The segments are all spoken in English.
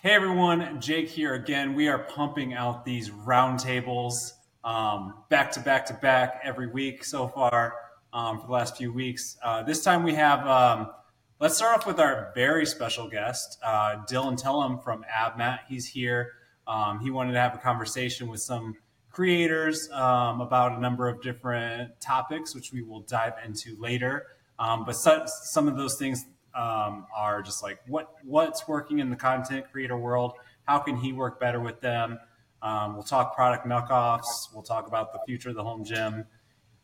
Hey everyone, Jake here again. We are pumping out these roundtables um, back to back to back every week so far um, for the last few weeks. Uh, this time we have, um, let's start off with our very special guest, uh, Dylan Tellem from AbMat. He's here. Um, he wanted to have a conversation with some creators um, about a number of different topics, which we will dive into later. Um, but so, some of those things um, are just like what what's working in the content creator world. How can he work better with them? Um, we'll talk product knockoffs. We'll talk about the future of the home gym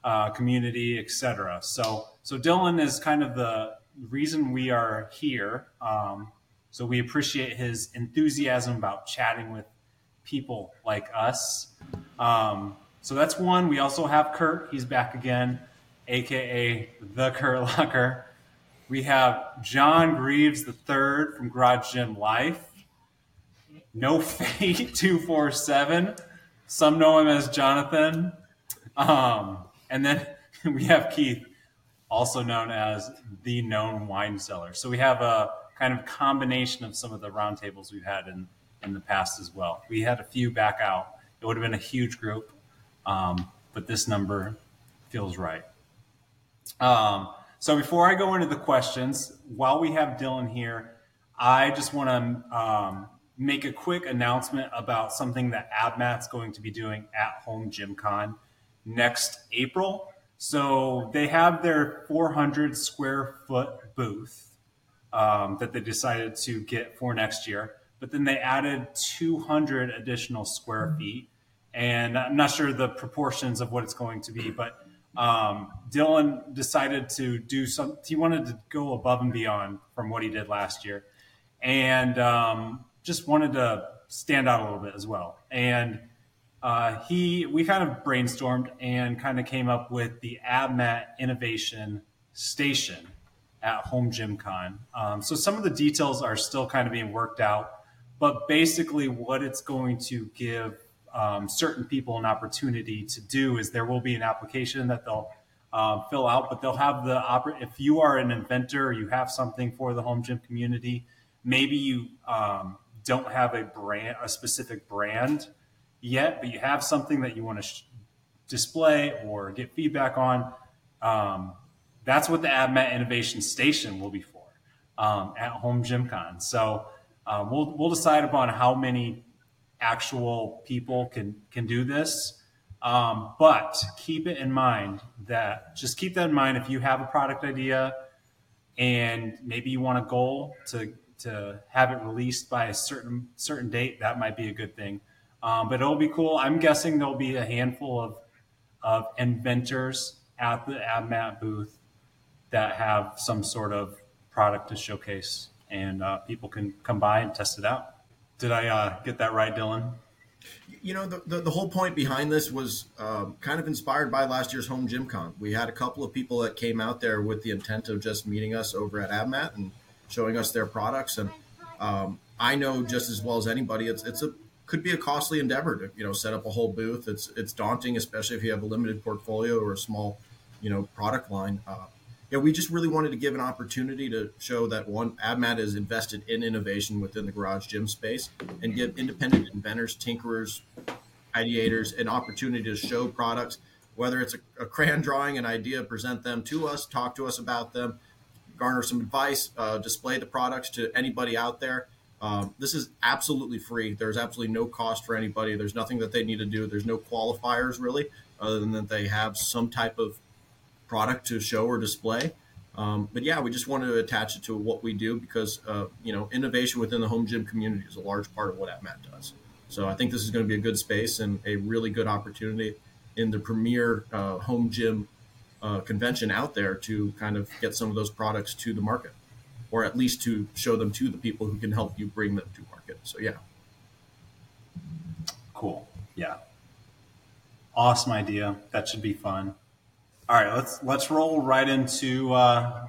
uh, community, etc. So so Dylan is kind of the reason we are here. Um, so we appreciate his enthusiasm about chatting with people like us. Um, so that's one. We also have Kurt. He's back again, aka the Kurt Locker. We have John Greaves III from Garage Gym Life. No Fate 247. Some know him as Jonathan. Um, and then we have Keith, also known as the No Whine Cellar. So we have a kind of combination of some of the roundtables we've had in, in the past as well. We had a few back out. It would have been a huge group, um, but this number feels right. Um, so before I go into the questions, while we have Dylan here, I just want to um, make a quick announcement about something that AbMat's going to be doing at Home Gym Con next April. So they have their 400 square foot booth um, that they decided to get for next year, but then they added 200 additional square feet. And I'm not sure the proportions of what it's going to be, but um, Dylan decided to do some. He wanted to go above and beyond from what he did last year, and um, just wanted to stand out a little bit as well. And uh, he, we kind of brainstormed and kind of came up with the AbMat Innovation Station at Home Gym Con. Um, so some of the details are still kind of being worked out, but basically what it's going to give um, certain people an opportunity to do is there will be an application that they'll uh, fill out, but they'll have the oper- if you are an inventor, you have something for the home gym community. Maybe you um, don't have a brand, a specific brand yet, but you have something that you want to sh- display or get feedback on. Um, that's what the AbMat Innovation Station will be for um, at Home Gym Con. So uh, we'll we'll decide upon how many actual people can can do this. Um, but keep it in mind that just keep that in mind if you have a product idea and maybe you want a goal to to have it released by a certain certain date, that might be a good thing. Um, but it'll be cool. I'm guessing there'll be a handful of of inventors at the AbMat booth that have some sort of product to showcase, and uh, people can come by and test it out. Did I uh, get that right, Dylan? You know, the, the, the whole point behind this was um, kind of inspired by last year's Home Gym Con. We had a couple of people that came out there with the intent of just meeting us over at AbMat and showing us their products. And um, I know just as well as anybody, it's it's a could be a costly endeavor to you know set up a whole booth. It's it's daunting, especially if you have a limited portfolio or a small you know product line. Uh, yeah, we just really wanted to give an opportunity to show that one, AbMat is invested in innovation within the garage gym space and give independent inventors, tinkerers, ideators an opportunity to show products, whether it's a, a crayon drawing, an idea, present them to us, talk to us about them, garner some advice, uh, display the products to anybody out there. Um, this is absolutely free. There's absolutely no cost for anybody. There's nothing that they need to do. There's no qualifiers really, other than that they have some type of product to show or display. Um, but yeah, we just wanted to attach it to what we do because uh, you know innovation within the home gym community is a large part of what AbMat does. So I think this is going to be a good space and a really good opportunity in the premier uh, home gym uh, convention out there to kind of get some of those products to the market, or at least to show them to the people who can help you bring them to market. So yeah. Cool. Yeah. Awesome idea. That should be fun. All right, let's let's roll right into. Uh,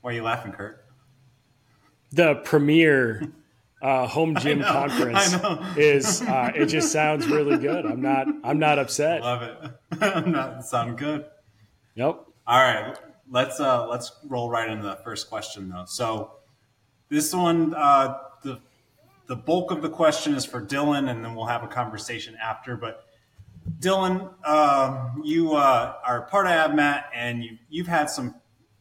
why are you laughing, Kurt? The premier uh, home gym conference is. Uh, it just sounds really good. I'm not. I'm not upset. Love it. I'm not sound good. Nope. All right, let's uh, let's roll right into the first question though. So this one, uh, the the bulk of the question is for Dylan, and then we'll have a conversation after. But Dylan, uh, you uh, are part of AbMat, and you, you've had some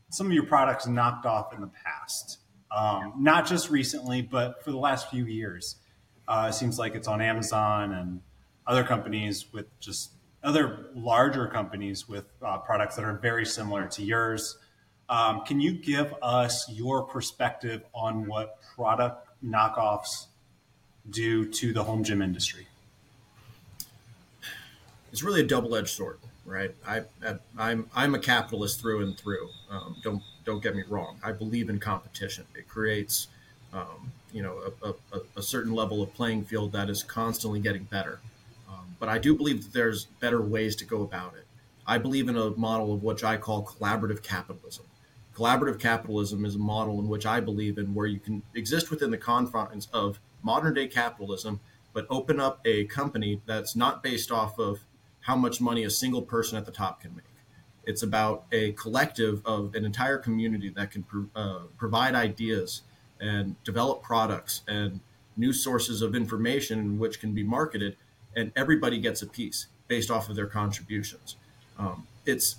some of your products knocked off in the past, um, not just recently, but for the last few years. Uh, it seems like it's on Amazon and other companies with just other larger companies with uh, products that are very similar to yours. Um, can you give us your perspective on what product knockoffs do to the home gym industry? It's really a double-edged sword, right? I, I'm I'm a capitalist through and through. Um, don't don't get me wrong. I believe in competition. It creates, um, you know, a, a, a, certain level of playing field that is constantly getting better. Um, but I do believe that there's better ways to go about it. I believe in a model of which I call collaborative capitalism. Collaborative capitalism is a model in which I believe in where you can exist within the confines of modern day capitalism, but open up a company that's not based off of how much money a single person at the top can make. It's about a collective of an entire community that can uh, provide ideas and develop products and new sources of information which can be marketed, and everybody gets a piece based off of their contributions. Um, it's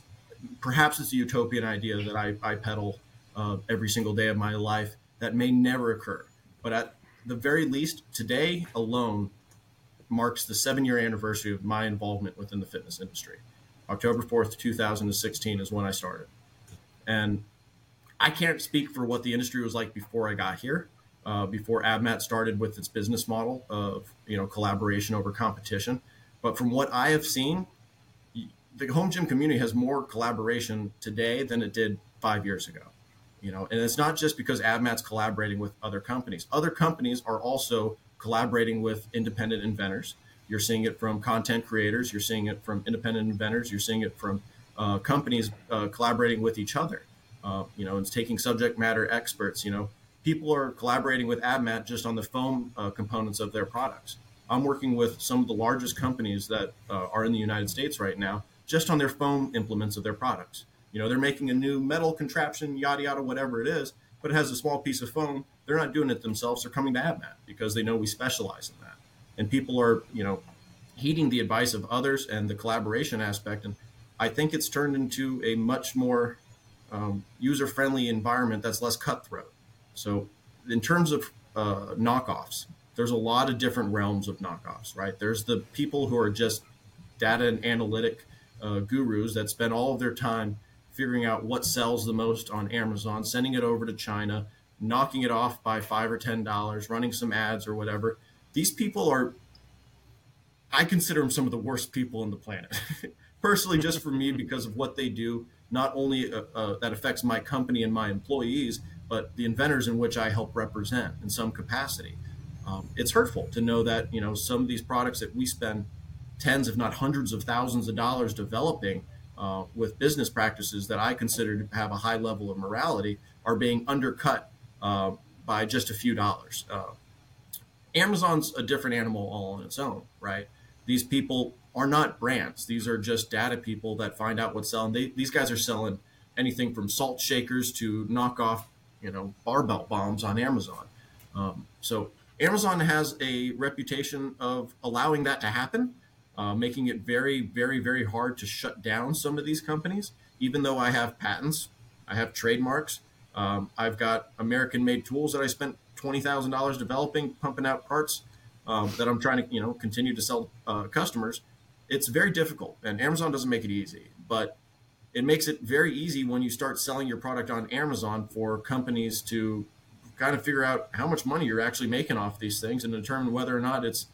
perhaps it's a utopian idea that I, I peddle uh, every single day of my life that may never occur. But at the very least, today alone marks the seven year anniversary of my involvement within the fitness industry. October 4th, 2016 is when I started. And I can't speak for what the industry was like before I got here, uh, before ABMAT started with its business model of you know collaboration over competition. But from what I have seen, the home gym community has more collaboration today than it did five years ago. You know, and it's not just because ABMAT's collaborating with other companies. Other companies are also collaborating with independent inventors. You're seeing it from content creators. You're seeing it from independent inventors. You're seeing it from uh, companies uh, collaborating with each other. Uh, you know, it's taking subject matter experts. You know, people are collaborating with AbMat just on the foam uh, components of their products. I'm working with some of the largest companies that uh, are in the United States right now just on their foam implements of their products. You know, they're making a new metal contraption, yada yada, whatever it is, but it has a small piece of foam. They're not doing it themselves. They're coming to AbMat because they know we specialize in that. And people are, you know, heeding the advice of others and the collaboration aspect. And I think it's turned into a much more um, user friendly environment that's less cutthroat. So, in terms of uh, knockoffs, there's a lot of different realms of knockoffs, right? There's the people who are just data and analytic uh, gurus that spend all of their time figuring out what sells the most on Amazon, sending it over to China, knocking it off by five or ten dollars, running some ads or whatever. These people are, I consider them some of the worst people on the planet. Personally, just for me, because of what they do, not only uh, uh, that affects my company and my employees, but the inventors in which I help represent in some capacity. Um, it's hurtful to know that you know some of these products that we spend tens, if not hundreds of thousands of dollars developing uh, with business practices that I consider to have a high level of morality are being undercut uh, by just a few dollars. Uh, Amazon's a different animal all on its own, right? These people are not brands. These are just data people that find out what's selling. They, these guys are selling anything from salt shakers to knockoff, you know, barbell bombs on Amazon. Um, so Amazon has a reputation of allowing that to happen uh, making it very, very, very hard to shut down some of these companies. Even though I have patents, I have trademarks, um, I've got American-made tools that I spent twenty thousand dollars developing, pumping out parts um, that I'm trying to, you know, continue to sell uh, customers. It's very difficult, and Amazon doesn't make it easy, but it makes it very easy when you start selling your product on Amazon for companies to kind of figure out how much money you're actually making off these things and determine whether or not it's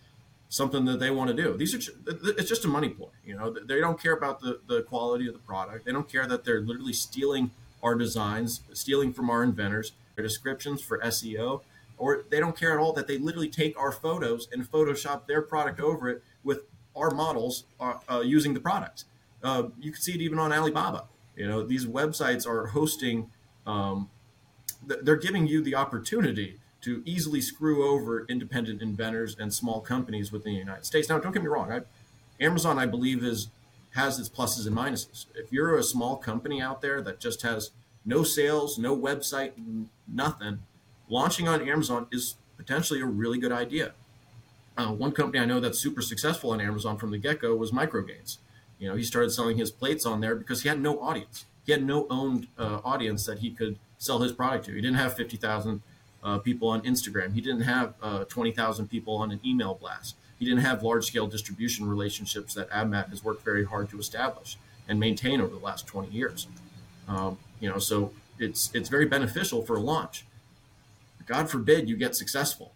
something that they want to do. These are it's just a money ploy. You know, they don't care about the the quality of the product. They don't care that they're literally stealing our designs, stealing from our inventors, their descriptions for SEO, or they don't care at all that they literally take our photos and Photoshop their product over it with our models uh, uh, using the product. Uh, you can see it even on Alibaba. You know, these websites are hosting. Um, they're giving you the opportunity to easily screw over independent inventors and small companies within the United States. Now, don't get me wrong. I, Amazon, I believe, is has its pluses and minuses. If you're a small company out there that just has no sales, no website, nothing, launching on Amazon is potentially a really good idea. Uh, one company I know that's super successful on Amazon from the get go was Microgains. You know, he started selling his plates on there because he had no audience. He had no owned uh, audience that he could sell his product to. He didn't have 50,000 uh, people on Instagram. He didn't have uh, 20,000 people on an email blast. He didn't have large scale distribution relationships that AbMat has worked very hard to establish and maintain over the last 20 years. Um, you know, so it's it's very beneficial for a launch. God forbid you get successful.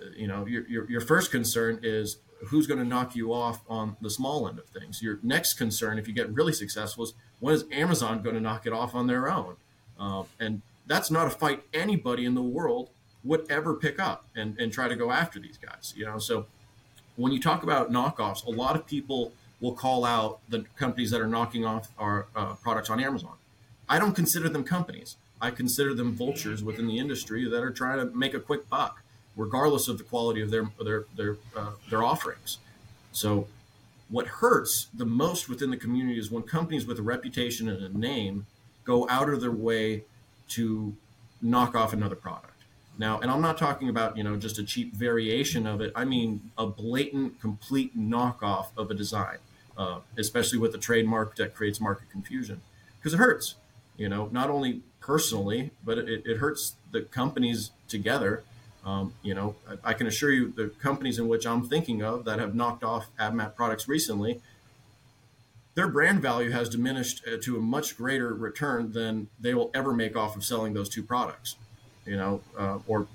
Uh, you know, your, your, your first concern is who's going to knock you off on the small end of things. Your next concern, if you get really successful, is when is Amazon going to knock it off on their own? Uh, and that's not a fight anybody in the world would ever pick up and, and try to go after these guys. You know, so when you talk about knockoffs, a lot of people will call out the companies that are knocking off our uh, products on Amazon. I don't consider them companies. I consider them vultures within the industry that are trying to make a quick buck, regardless of the quality of their their their uh, their offerings. So, what hurts the most within the community is when companies with a reputation and a name go out of their way to knock off another product. Now, and I'm not talking about, you know, just a cheap variation of it. I mean a blatant, complete knockoff of a design, uh, especially with a trademark that creates market confusion because it hurts, you know, not only personally, but it, it hurts the companies together. Um, you know, I, I, can assure you the companies in which I'm thinking of that have knocked off AbMat products recently, their brand value has diminished uh, to a much greater return than they will ever make off of selling those two products you know, uh, or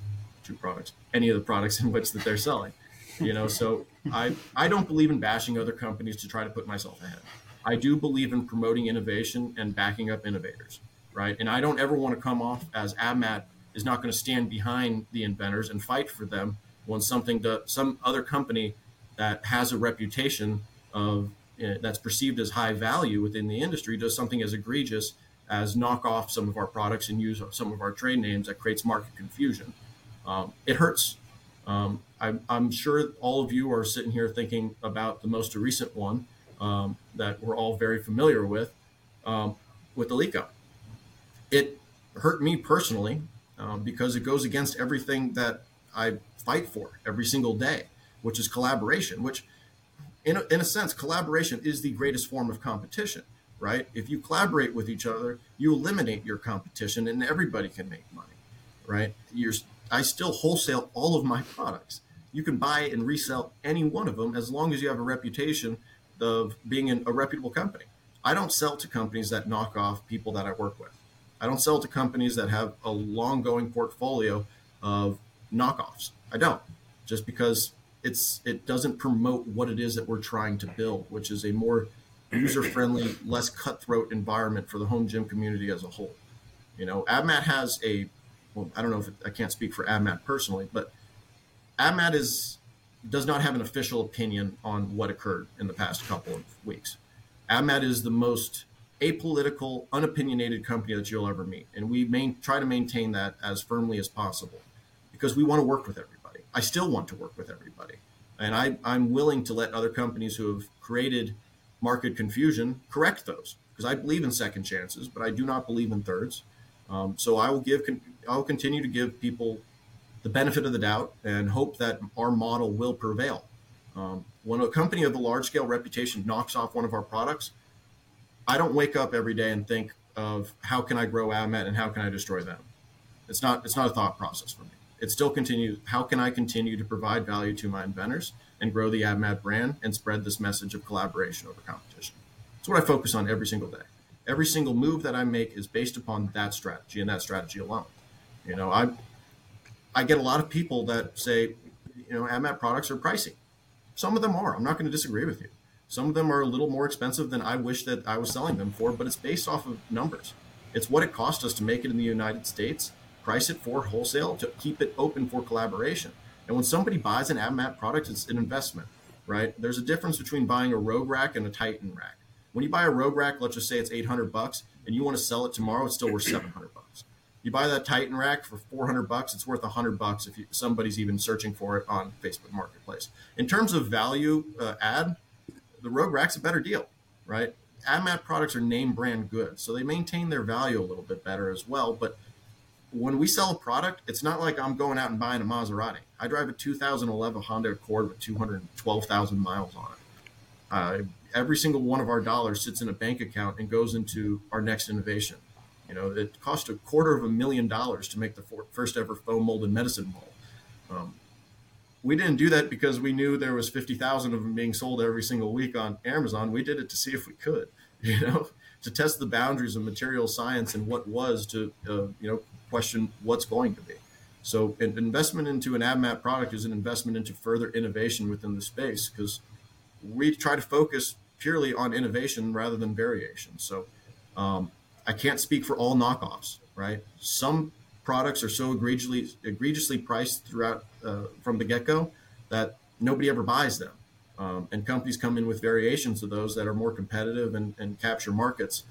two products, any of the products in which that they're selling, you know. So I I don't believe in bashing other companies to try to put myself ahead. I do believe in promoting innovation and backing up innovators, right? And I don't ever want to come off as AbMat is not going to stand behind the inventors and fight for them when something to some other company that has a reputation of uh, that's perceived as high value within the industry does something as egregious as knock off some of our products and use some of our trade names that creates market confusion. Um, it hurts. Um, I'm, I'm, sure all of you are sitting here thinking about the most recent one um, that we're all very familiar with, um, with Eleiko. It hurt me personally um, because it goes against everything that I fight for every single day, which is collaboration, which in a, in a sense, collaboration is the greatest form of competition right? If you collaborate with each other, you eliminate your competition and everybody can make money, right? You're, I still wholesale all of my products. You can buy and resell any one of them as long as you have a reputation of being a reputable company. I don't sell to companies that knock off people that I work with. I don't sell to companies that have a long going portfolio of knockoffs. I don't, just because it's it doesn't promote what it is that we're trying to build, which is a more user friendly, less cutthroat environment for the home gym community as a whole. You know, AbMat has a, well, I don't know if it, I can't speak for AbMat personally, but AbMat is does not have an official opinion on what occurred in the past couple of weeks. AbMat is the most apolitical, unopinionated company that you'll ever meet, and we main, try to maintain that as firmly as possible because we want to work with everybody. I still want to work with everybody, and I, I'm willing to let other companies who have created market confusion, correct those because I believe in second chances, but I do not believe in thirds. Um, so I will give, I will continue to give people the benefit of the doubt and hope that our model will prevail. Um, when a company of a large scale reputation knocks off one of our products, I don't wake up every day and think of how can I grow AbMat and how can I destroy them. It's not, it's not a thought process for me. It still continues. How can I continue to provide value to my inventors? And grow the AbMat brand and spread this message of collaboration over competition. It's what I focus on every single day. Every single move that I make is based upon that strategy and that strategy alone. You know, I I get a lot of people that say, you know, AbMat products are pricey. Some of them are. I'm not going to disagree with you. Some of them are a little more expensive than I wish that I was selling them for, but it's based off of numbers. It's what it cost us to make it in the United States, price it for wholesale to keep it open for collaboration. And when somebody buys an AbMat product, it's an investment, right? There's a difference between buying a Rogue Rack and a Titan Rack. When you buy a Rogue Rack, let's just say it's 800 bucks, and you want to sell it tomorrow, it's still worth 700 bucks. You buy that Titan Rack for 400 bucks, it's worth 100 bucks if you, somebody's even searching for it on Facebook Marketplace. In terms of value uh, the Rogue Rack's a better deal, right? AbMat products are name brand goods, so they maintain their value a little bit better as well. But when we sell a product, it's not like I'm going out and buying a Maserati. I drive a 2011 Honda Accord with 212,000 miles on it. Uh, every single one of our dollars sits in a bank account and goes into our next innovation. You know, it cost a quarter of a million dollars to make the first ever foam molded medicine ball. Um, we didn't do that because we knew there was 50,000 of them being sold every single week on Amazon. We did it to see if we could, you know, to test the boundaries of material science and what was to, uh, you know, question what's going to be. So an investment into an AbMat product is an investment into further innovation within the space because we try to focus purely on innovation rather than variation. So um, I can't speak for all knockoffs, right? Some products are so egregiously egregiously priced throughout uh, from the get go that nobody ever buys them, um, and companies come in with variations of those that are more competitive and, and capture markets.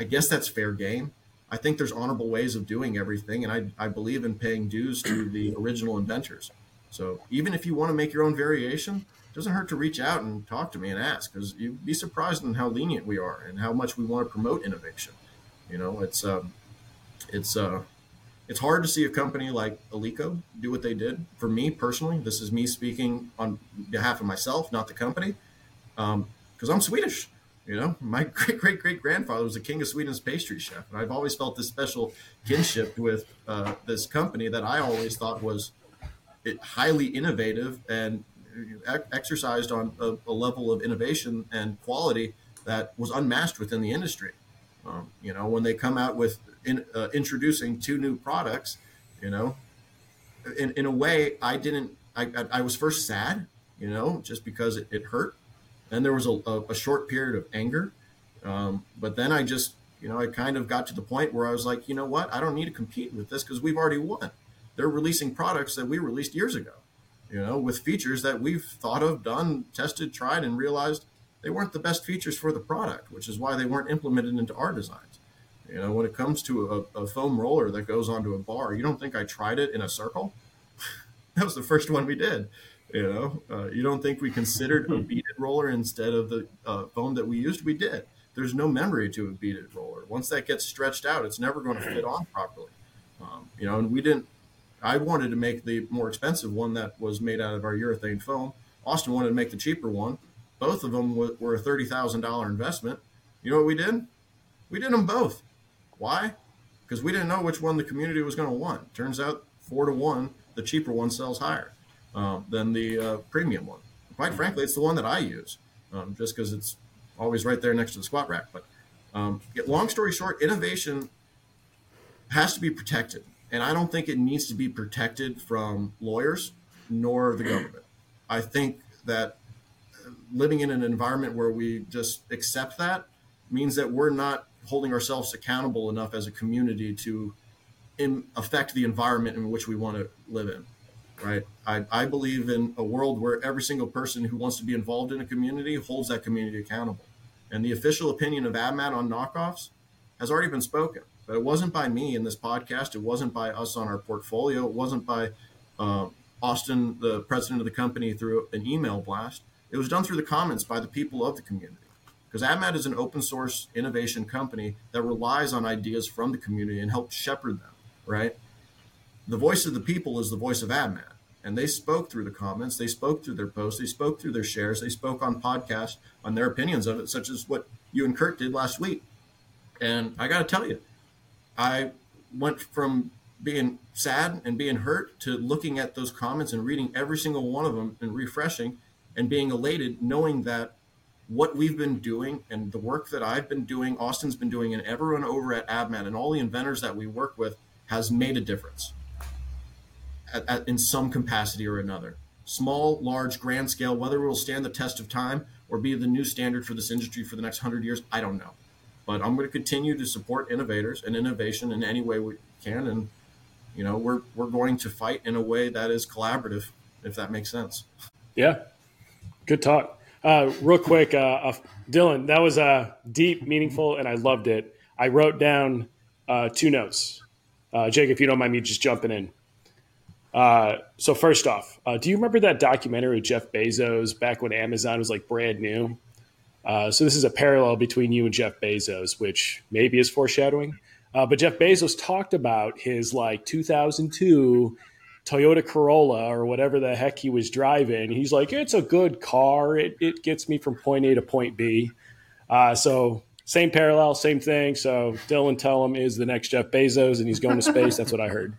I guess that's fair game. I think there's honorable ways of doing everything, and I, I believe in paying dues to the original inventors. So even if you want to make your own variation, it doesn't hurt to reach out and talk to me and ask, because you'd be surprised in how lenient we are and how much we want to promote innovation. You know, it's um, it's uh, it's hard to see a company like Eleiko do what they did. For me personally, this is me speaking on behalf of myself, not the company, because um, I'm Swedish. You know, my great great great grandfather was the king of Sweden's pastry chef, and I've always felt this special kinship with uh, this company that I always thought was highly innovative and exercised on a, a, level of innovation and quality that was unmatched within the industry. Um, you know, when they come out with in, uh, introducing two new products, you know, in, in a way, I didn't. I, I, I was first sad, you know, just because it, it hurt then there was a, a, a short period of anger. Um, but then I just, you know, I kind of got to the point where I was like, you know what? I don't need to compete with this because we've already won. They're releasing products that we released years ago, you know, with features that we've thought of, done, tested, tried, and realized they weren't the best features for the product, which is why they weren't implemented into our designs. You know, when it comes to a, a foam roller that goes onto a bar, you don't think I tried it in a circle? that was the first one we did. You know, uh, you don't think we considered a beaded roller instead of the uh, foam that we used? We did. There's no memory to a beaded roller. Once that gets stretched out, it's never going to fit on properly. Um, you know, and we didn't. I wanted to make the more expensive one that was made out of our urethane foam. Austin wanted to make the cheaper one. Both of them were a thirty thousand dollar investment. You know what we did? We did them both. Why? Because we didn't know which one the community was going to want. Turns out four to one, the cheaper one sells higher uh, than the uh, premium one. Quite frankly, it's the one that I use, um, just because it's always right there next to the squat rack. But um, long story short, innovation has to be protected, and I don't think it needs to be protected from lawyers nor the government. I think that living in an environment where we just accept that means that we're not holding ourselves accountable enough as a community to in, affect the environment in which we want to live in right? I, I believe in a world where every single person who wants to be involved in a community holds that community accountable. And the official opinion of AbMat on knockoffs has already been spoken. But it wasn't by me in this podcast. It wasn't by us on our portfolio. It wasn't by uh, Austin, the president of the company, through an email blast. It was done through the comments by the people of the community. Because AbMat is an open source innovation company that relies on ideas from the community and helps shepherd them, right? The voice of the people is the voice of AbMat. And they spoke through the comments, they spoke through their posts, they spoke through their shares, they spoke on podcasts on their opinions of it, such as what you and Kurt did last week. And I got to tell you, I went from being sad and being hurt to looking at those comments and reading every single one of them and refreshing and being elated, knowing that what we've been doing and the work that I've been doing, Austin's been doing, and everyone over at AbMat and all the inventors that we work with has made a difference at, at, in some capacity or another. Small, large, grand scale, whether it will stand the test of time or be the new standard for this industry for the next hundred years, I don't know. But I'm going to continue to support innovators and innovation in any way we can, and you know we're we're going to fight in a way that is collaborative, if that makes sense. Yeah, good talk. Uh, real quick, uh, uh, Dylan, that was uh, deep, meaningful, and I loved it. I wrote down uh, two notes. Uh, Jake, if you don't mind me just jumping in. Uh, so first off, uh, do you remember that documentary with Jeff Bezos back when Amazon was like brand new? Uh, so this is a parallel between you and Jeff Bezos, which maybe is foreshadowing. Uh, but Jeff Bezos talked about his like 2002 Toyota Corolla or whatever the heck he was driving. He's like, it's a good car. It, it gets me from point A to point B. Uh, so same parallel, same thing. So Dylan Tellem is the next Jeff Bezos and he's going to space. That's what I heard.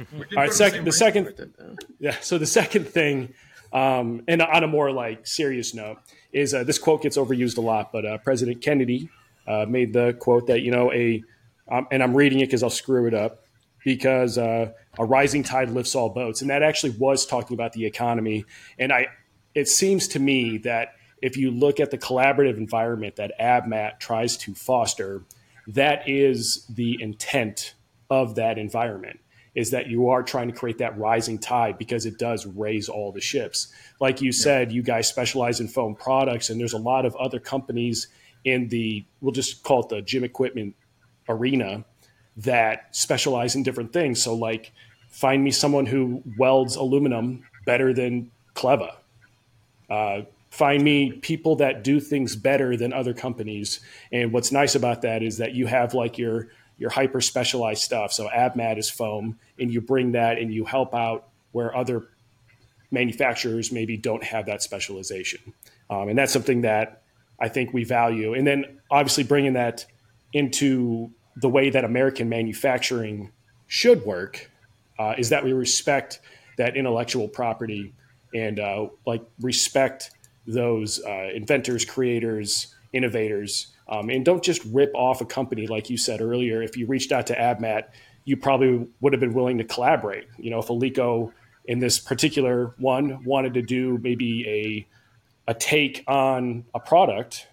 All right, second, the second, yeah. So the second thing, um, and on a more like serious note, is uh, this quote gets overused a lot, but uh, President Kennedy uh, made the quote that you know a, um, and I'm reading it because I'll screw it up, because uh, a rising tide lifts all boats, and that actually was talking about the economy. And I, it seems to me that if you look at the collaborative environment that AbMat tries to foster, that is the intent of that environment is that you are trying to create that rising tide because it does raise all the ships. Like you said, you guys specialize in foam products, and there's a lot of other companies in the, we'll just call it the gym equipment arena that specialize in different things. So, like, find me someone who welds aluminum better than Cleva. Uh, find me people that do things better than other companies. And what's nice about that is that you have like your your hyper specialized stuff. So AbMat is foam, and you bring that and you help out where other manufacturers maybe don't have that specialization. Um, and that's something that I think we value. And then obviously bringing that into the way that American manufacturing should work uh, is that we respect that intellectual property and uh, like respect those uh, inventors, creators, innovators um, and don't just rip off a company like you said earlier. If you reached out to AbMat, you probably would have been willing to collaborate. You know, if Eleiko in this particular one wanted to do maybe a a take on a product,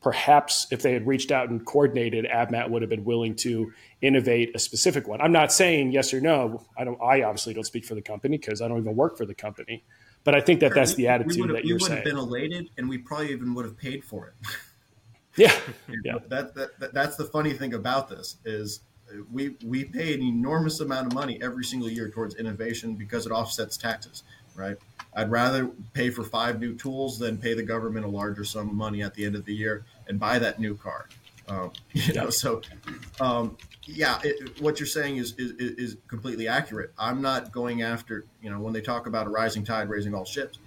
perhaps if they had reached out and coordinated, AbMat would have been willing to innovate a specific one. I'm not saying yes or no. I don't. I obviously don't speak for the company because I don't even work for the company. But I think that that's the attitude that you're saying. We would have been elated, and we probably even would have paid for it. Yeah, yeah. That, that, that, that's the funny thing about this is we we pay an enormous amount of money every single year towards innovation because it offsets taxes, right? I'd rather pay for five new tools than pay the government a larger sum of money at the end of the year and buy that new car. Um, you know, so um, yeah, it, what you're saying is, is is completely accurate. I'm not going after you know when they talk about a rising tide raising all ships.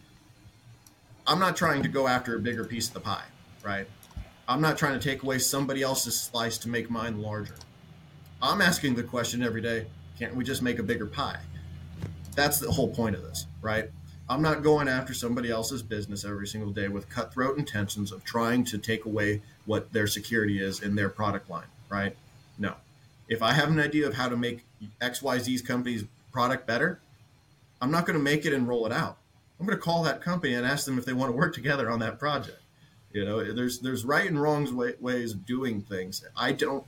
I'm not trying to go after a bigger piece of the pie, right? I'm not trying to take away somebody else's slice to make mine larger. I'm asking the question every day can't we just make a bigger pie? That's the whole point of this, right? I'm not going after somebody else's business every single day with cutthroat intentions of trying to take away what their security is in their product line, right? No. If I have an idea of how to make XYZ's company's product better, I'm not going to make it and roll it out. I'm going to call that company and ask them if they want to work together on that project. You know, there's there's right and wrongs way, ways of doing things. I don't.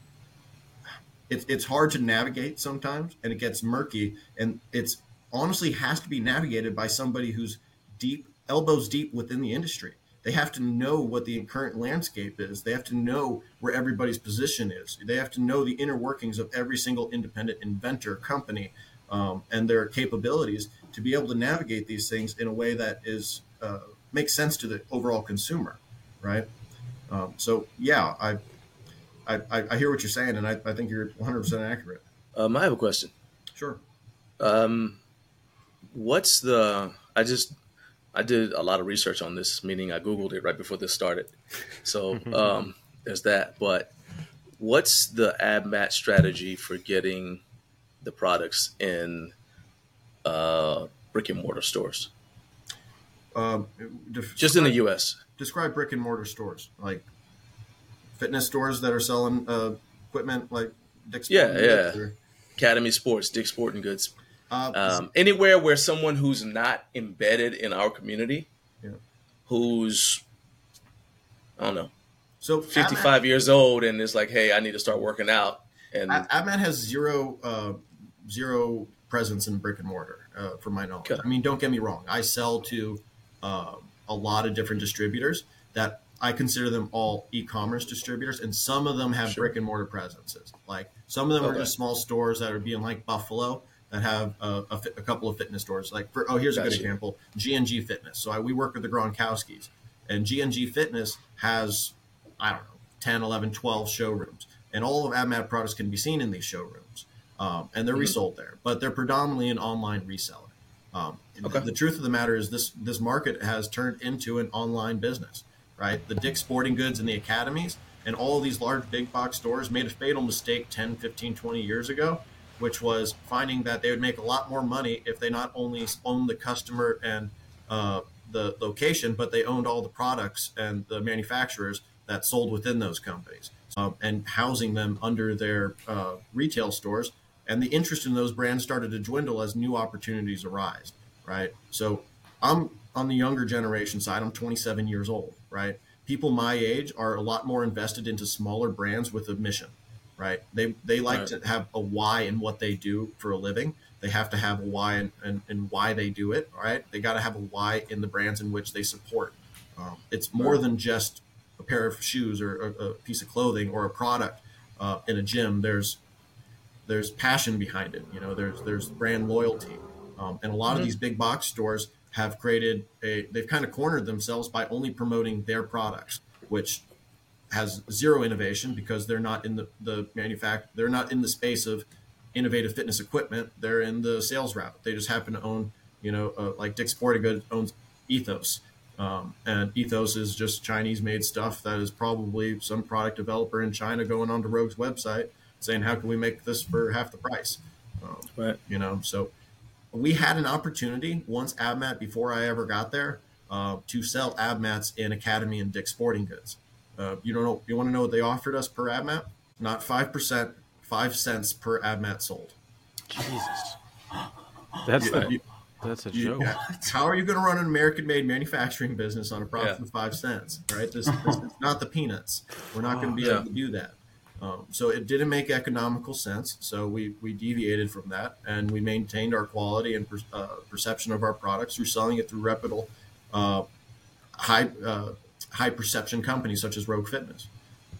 It's it's hard to navigate sometimes, and it gets murky, and it's honestly has to be navigated by somebody who's deep, elbows deep within the industry. They have to know what the current landscape is. They have to know where everybody's position is. They have to know the inner workings of every single independent inventor company um, and their capabilities to be able to navigate these things in a way that is uh, makes sense to the overall consumer right? Um, so yeah, I, I I hear what you're saying, and I, I think you're 100 percent accurate. Um, I have a question. Sure. Um, what's the? I just I did a lot of research on this, meaning I googled it right before this started. So um, there's that. But what's the AbMat strategy for getting the products in uh, brick and mortar stores? Um, just in the U.S describe brick and mortar stores like fitness stores that are selling uh, equipment like Dick's. Yeah, yeah. Or, Academy Sports, Dick's Sporting Goods. Uh, um, anywhere where someone who's not embedded in our community, yeah. who's I don't know, so 55 years old and is like, hey, I need to start working out. And AbMat has zero uh, zero presence in brick and mortar, uh, from my knowledge. Okay. I mean, don't get me wrong. I sell to um, a lot of different distributors that I consider them all e-commerce distributors, and some of them have sure. brick and mortar presences. Like some of them okay. are just small stores that are being like Buffalo that have a, a, a couple of fitness stores. Like for oh, here's a good example: G&G Fitness. So I, we work with the Gronkowskis, and G&G Fitness has I don't know 10, 11, 12 showrooms. and all of AbMat products can be seen in these showrooms, um, and they're Mhm. resold there. But they're predominantly an online reseller. Um, Okay. The truth of the matter is this this market has turned into an online business, right? The Dick's Sporting Goods and the academies and all these large big box stores made a fatal mistake 10, 15, 20 years ago, which was finding that they would make a lot more money if they not only owned the customer and uh, the location, but they owned all the products and the manufacturers that sold within those companies um, and housing them under their uh, retail stores. And the interest in those brands started to dwindle as new opportunities arise, right? So I'm on the younger generation side. I'm 27 years old, right? People my age are a lot more invested into smaller brands with a mission, right? They they like Right. to have a why in what they do for a living. They have to have a why and and, and why they do it, right? They got to have a why in the brands in which they support. Um, it's more than just a pair of shoes or a, a piece of clothing or a product uh, in a gym. There's there's passion behind it. You know, there's there's brand loyalty, um, and a lot of these big box stores have created a. They've kind of cornered themselves by only promoting their products, which has zero innovation because they're not in the the manufact. They're not in the space of innovative fitness equipment. They're in the sales route. They just happen to own, you know, uh, like Dick's Sporting Goods owns Ethos. Um, and Ethos is just Chinese made stuff that is probably some product developer in China going onto Rogue's website saying, how can we make this for half the price? Um, Right. you know, so we had an opportunity once AbMat before I ever got there uh, to sell AbMats in Academy and Dick's Sporting Goods. Uh, you don't know, you want to know what they offered us per AbMat? Not 5%, 5 cents per AbMat sold. Jesus. That's You- you- that's a you- joke. how are you going to run an American-made manufacturing business on a profit Yeah. of five cents? Right? This, this is not the peanuts. We're not going to be Yeah. able to do that. Um, so it didn't make economical sense. So we we deviated from that, and we maintained our quality and per, uh, perception of our products through selling it through reputable, uh, high uh, high perception companies such as Rogue Fitness.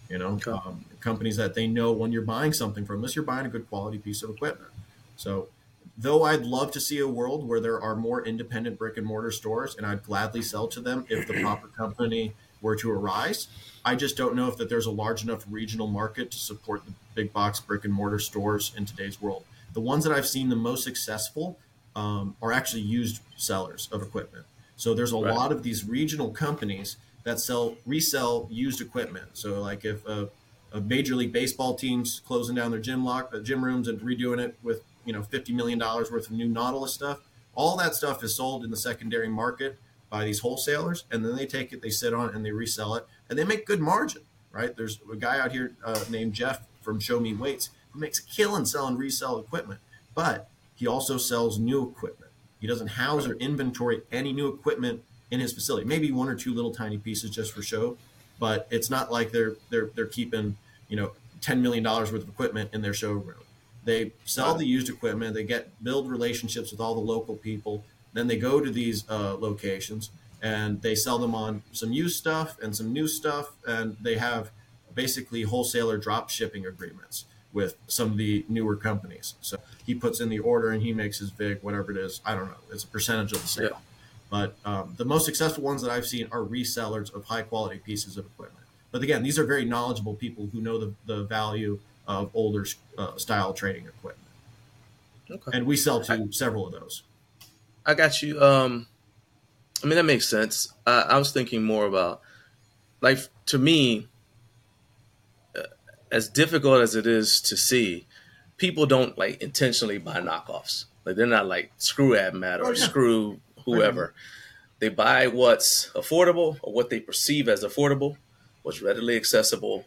You know, Okay. um, companies that they know when you're buying something from us, you're buying a good quality piece of equipment. So though I'd love to see a world where there are more independent brick and mortar stores, and I'd gladly sell to them if the proper company were to arise. I just don't know if that there's a large enough regional market to support the big box brick and mortar stores in today's world. The ones that I've seen the most successful um, are actually used sellers of equipment. So there's a Right. lot of these regional companies that sell resell used equipment. So like if a, a major league baseball team's closing down their gym lock, uh, gym rooms and redoing it with you know fifty million dollars worth of new Nautilus stuff, all that stuff is sold in the secondary market by these wholesalers, and then they take it, they sit on it, and they resell it, and they make good margin. Right? There's a guy out here uh, named Jeff from Show Me Weights who makes a killing selling resell equipment, but he also sells new equipment. He doesn't house or inventory any new equipment in his facility. Maybe one or two little tiny pieces just for show, but it's not like they're they're they're keeping you know ten million dollars worth of equipment in their showroom. They sell the used equipment. They get build relationships with all the local people. Then they go to these uh, locations and they sell them on some used stuff and some new stuff, and they have basically wholesaler drop shipping agreements with some of the newer companies. So he puts in the order and he makes his vig, whatever it is. I don't know. It's a percentage of the sale. Yeah. But um, the most successful ones that I've seen are resellers of high quality pieces of equipment. But again, these are very knowledgeable people who know the, the value of older uh, style training equipment. Okay. And we sell to several of those. I got you. Um, I mean that makes sense. I, I was thinking more about, like, to me, uh, as difficult as it is to see, people don't like intentionally buy knockoffs. Like they're not like screw AbMat or Oh, yeah. screw whoever. They buy what's affordable or what they perceive as affordable, what's readily accessible,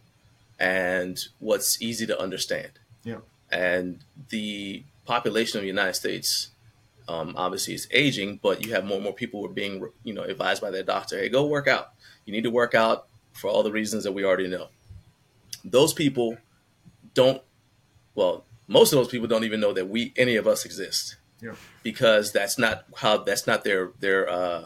and what's easy to understand. Yeah. And the population of the United States um, obviously it's aging, but you have more and more people who are being, you know, advised by their doctor, hey, go work out. You need to work out for all the reasons that we already know. Those people don't, well, most of those people don't even know that we, any of us exist Yeah. because that's not how, that's not their, their, uh,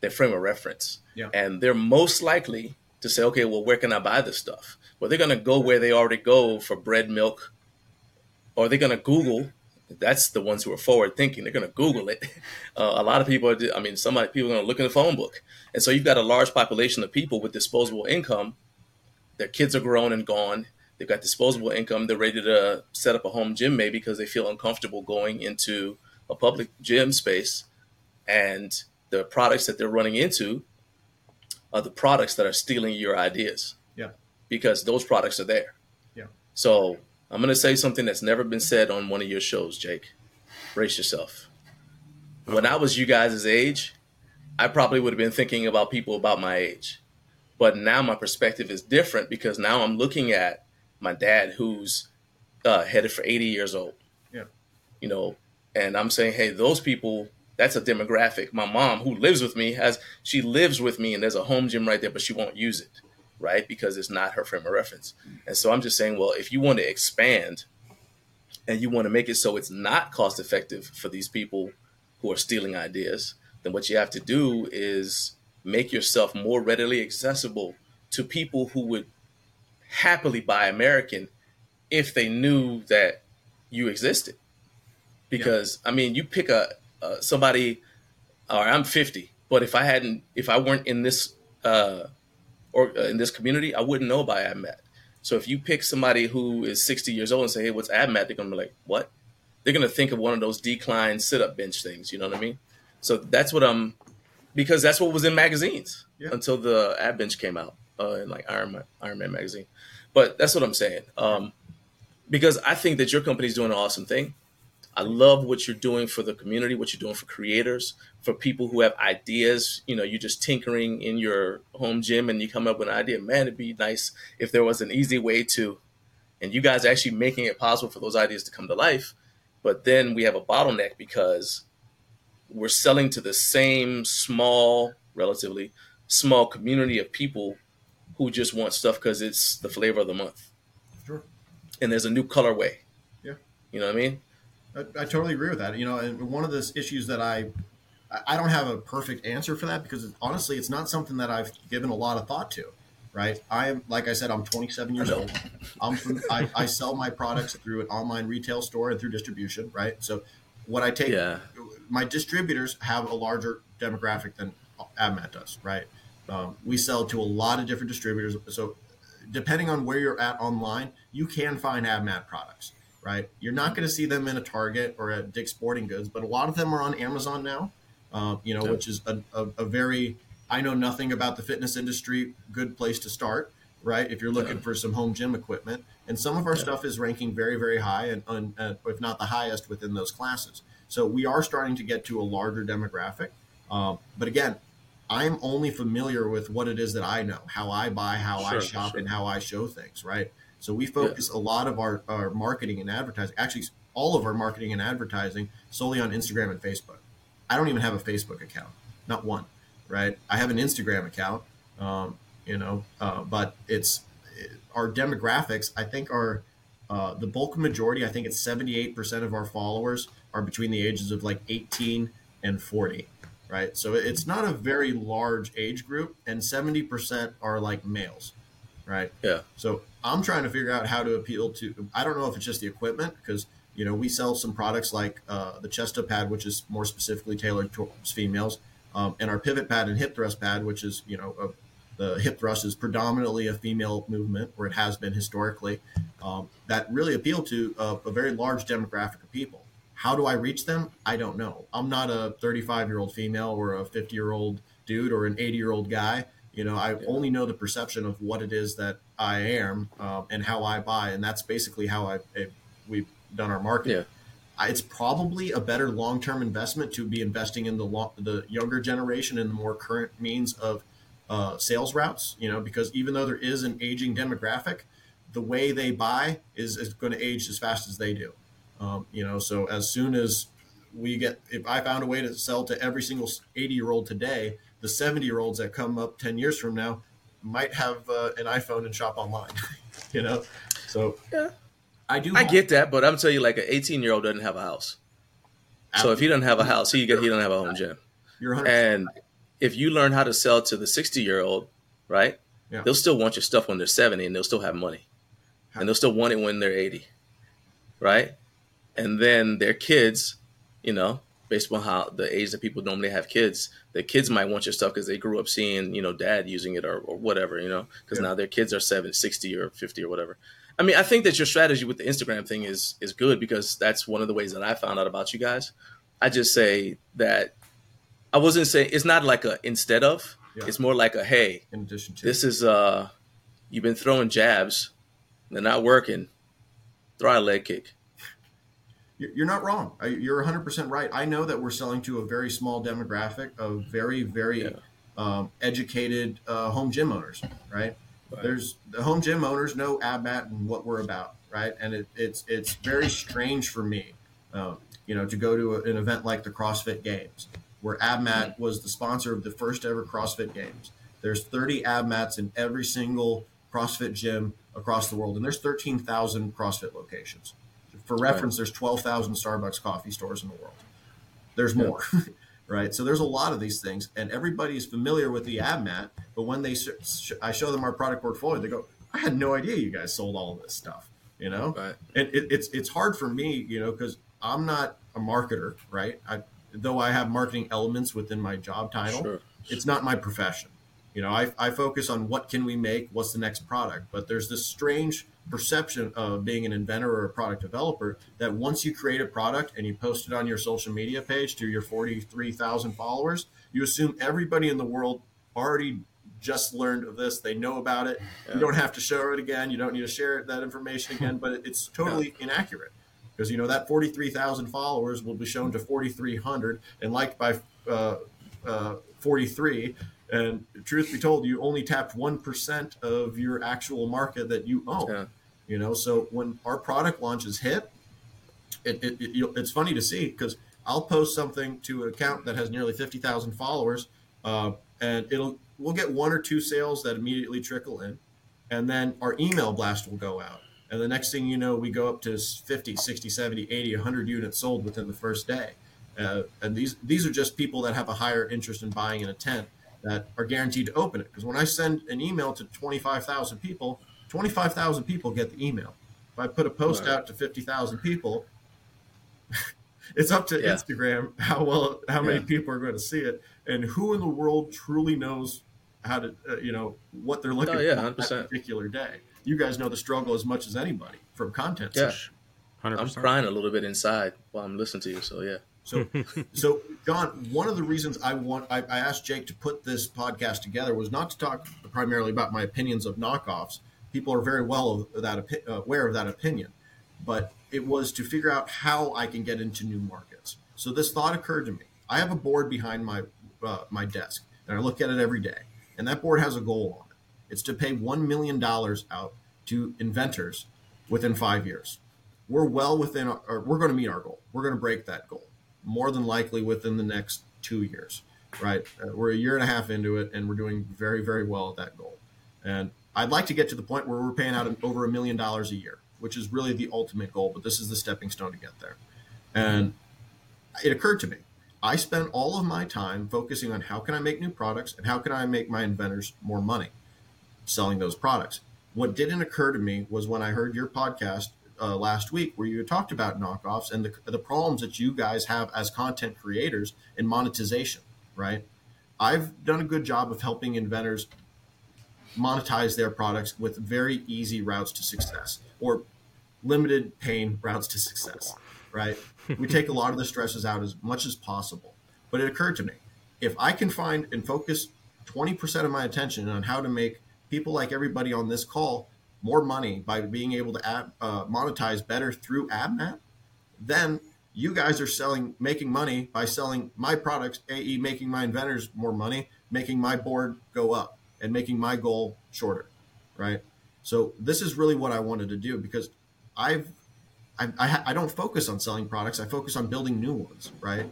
their frame of reference. Yeah. And they're most likely to say, okay, well, where can I buy this stuff? Well, they're going to go where they already go for bread, milk, or they're going to Google. That's the ones who are forward thinking. They're going to Google it. Uh, a lot of people, are, I mean, some people are going to look in the phone book. And so you've got a large population of people with disposable income. Their kids are grown and gone. they've got disposable income. They're ready to set up a home gym maybe because they feel uncomfortable going into a public gym space, and the products that they're running into are the products that are stealing your ideas. Yeah. Because those products are there. Yeah. So I'm going to say something that's never been said on one of your shows, Jake. Brace yourself. When I was you guys' age, I probably would have been thinking about people about my age. But now my perspective is different because now I'm looking at my dad who's uh, headed for 80 years old. Yeah. You know, and I'm saying, hey, those people, that's a demographic. My mom, who lives with me, has she lives with me, and there's a home gym right there, but she won't use it, right? Because it's not her frame of reference. And so I'm just saying, well, if you want to expand and you want to make it so it's not cost effective for these people who are stealing ideas, then what you have to do is make yourself more readily accessible to people who would happily buy American if they knew that you existed. Because I mean, you pick a uh, somebody, or I'm 50, but if I hadn't, if I weren't in this uh, or uh, in this community, I wouldn't know about AbMat. So if you pick somebody who is 60 years old and say, "Hey, what's AbMat?" They're gonna be like, "What?" They're gonna think of one of those decline sit-up bench things. You know what I mean? So that's what I'm, because that's what was in magazines Yeah. until the Ab Bench came out uh, in like Iron Man, Iron Man magazine. But that's what I'm saying. Um, because I think that your company's doing an awesome thing. I love what you're doing for the community, what you're doing for creators, for people who have ideas. You know, you're just tinkering in your home gym and you come up with an idea. Man, it'd be nice if there was an easy way to, and you guys are actually making it possible for those ideas to come to life. But then we have a bottleneck because we're selling to the same small, relatively small community of people who just want stuff because it's the flavor of the month. Sure. And there's a new colorway. Yeah. You know what I mean? I, I totally agree with that. You know, and one of the issues that I I don't have a perfect answer for that because honestly, it's not something that I've given a lot of thought to. Right? I am like I said, I'm 27 years old. I'm from, I, I sell my products through an online retail store and through distribution. Right? So what I take, Yeah. my distributors have a larger demographic than AbMat does. Right? Um, we sell to a lot of different distributors. So depending on where you're at online, you can find AbMat products, right? You're not going to see them in a Target or at Dick's Sporting Goods, but a lot of them are on Amazon now, uh, you know, Yeah. which is a, a, a very, I know nothing about the fitness industry, good place to start, right? If you're looking Yeah. for some home gym equipment. And some of our stuff is ranking very, very high, and, and uh, if not the highest within those classes. So we are starting to get to a larger demographic. Um, but again, I'm only familiar with what it is that I know, how I buy, how I shop, sure. and how I show things, right? So we focus a lot of our, our marketing and advertising, actually, all of our marketing and advertising solely on Instagram and Facebook. I don't even have a Facebook account, not one, right? I have an Instagram account, um, you know, uh, but it's our demographics, I think, are uh, the bulk majority. I think it's 78% of our followers are between the ages of like 18 and 40, right? So it's not a very large age group, and 70% are like males, right? Yeah. So I'm trying to figure out how to appeal to. I don't know if it's just the equipment because you know we sell some products like uh, the chest up pad, which is more specifically tailored towards females, um, and our pivot pad and hip thrust pad, which is you know a, the hip thrust is predominantly a female movement, or it has been historically. Um, that really appeal to a, a very large demographic of people. How do I reach them? I don't know. I'm not a 35 year old female or a 50 year old dude or an 80 year old guy. You know, I only know the perception of what it is that I am um, and how I buy, and that's basically how I, I we've done our marketing. Yeah. I- It's probably a better long term investment to be investing in the the younger generation and the more current means of uh, sales routes. You know, because even though there is an aging demographic, the way they buy is, is going to age as fast as they do. Um, you know, so as soon as we get, if I found a way to sell to every single 80 year old today, the 70 year olds that come up 10 years from now might have uh, an iPhone and shop online, you know? So Yeah. I do. I get that, but I'm telling you, like an 18 year old doesn't have a house. So if he doesn't have a house, he he doesn't have a home gym. And if you learn how to sell to the 60 year old, right? Yeah. They'll still want your stuff when they're 70 and they'll still have money. And they'll still want it when they're 80. Right? And then their kids, you know, based on how the age that people normally have kids, the kids might want your stuff because they grew up seeing, you know, dad using it or, or whatever, you know, because Yeah. now their kids are 7, 60 or 50 or whatever. I mean, I think that your strategy with the Instagram thing is is good because that's one of the ways that I found out about you guys. I just say that I wasn't saying it's not like a instead of. Yeah. It's more like a hey, In addition to this is uh, you've been throwing jabs, they're not working. Throw a leg kick. You're you're not wrong. You're 100% right. I know that we're selling to a very small demographic of very, very Yeah. um, educated uh, home gym owners, right? Right. There's the home gym owners know AbMat and what we're about, right? And it, it's it's very strange for me, um, you know, to go to a, an event like the CrossFit Games, where AbMat was the sponsor of the first ever CrossFit Games. There's 30 AbMats in every single CrossFit gym across the world, and there's 13,000 CrossFit locations. For reference, there's 12,000 Starbucks coffee stores in the world. There's more, right? So there's a lot of these things, and everybody's familiar with the AbMat. But when they, sh- I show them our product portfolio, they go, "I had no idea you guys sold all of this stuff," you know. Right. And it, it's it's hard for me, you know, because I'm not a marketer, right? I, though I have marketing elements within my job title, Sure. it's not my profession. You know, I, I focus on what can we make, what's the next product. But there's this strange perception of being an inventor or a product developer that once you create a product and you post it on your social media page to your 43,000 followers, you assume everybody in the world already just learned of this. They know about it. You don't have to show it again. You don't need to share that information again. But it's totally inaccurate because you know that 43,000 followers will be shown to 4,300 and liked by uh, uh, 43. And truth be told, you only tapped one percent of your actual market that you own. Yeah. You know, so when our product launches hit, it, it, it it's funny to see because I'll post something to an account that has nearly 50,000 followers, uh, and it'll we'll get one or two sales that immediately trickle in, and then our email blast will go out. And the next thing you know, we go up to 50, 60, 70, 80, 100 units sold within the first day. Uh, and these these are just people that have a higher interest in buying in a tent that are guaranteed to open it. Because when I send an email to 25,000 people, 25,000 people get the email. If I put a post Right. out to 50,000 people, it's up to Yeah. Instagram how well how many Yeah. people are going to see it and who in the world truly knows how to uh, you know what they're looking Oh, yeah, for on that 100%. particular day. You guys know the struggle as much as anybody from content. Yeah. Hundred I'm crying a little bit inside while I'm listening to you. So yeah. So, so John, one of the reasons I want I, I asked Jake to put this podcast together was not to talk primarily about my opinions of knockoffs. People are very well of that opi- uh, aware of that opinion, but it was to figure out how I can get into new markets. So this thought occurred to me. I have a board behind my uh, my desk, and I look at it every day. And that board has a goal on it. It's to pay one million dollars out to inventors within five years. We're well within, our, we're going to meet our goal. We're going to break that goal more than likely within the next two years, right? Uh, we're a year and a half into it, and we're doing very, very well at that goal. And I'd like to get to the point where we're paying out over a million dollars a year, which is really the ultimate goal. But this is the stepping stone to get there. And it occurred to me, I spend all of my time focusing on how can I make new products and how can I make my inventors more money selling those products. What didn't occur to me was when I heard your podcast uh, last week, where you talked about knockoffs and the, the problems that you guys have as content creators in monetization, right? I've done a good job of helping inventors monetize their products with very easy routes to success or limited pain routes to success, right? we take a lot of the stresses out as much as possible. But it occurred to me if I can find and focus 20% of my attention on how to make people like everybody on this call more money by being able to ad, uh, monetize better through AbMat, then you guys are selling, making money by selling my products, AE making my inventors more money, making my board go up and making my goal shorter, right? So this is really what I wanted to do because I've I, I, I don't focus on selling products. I focus on building new ones, right?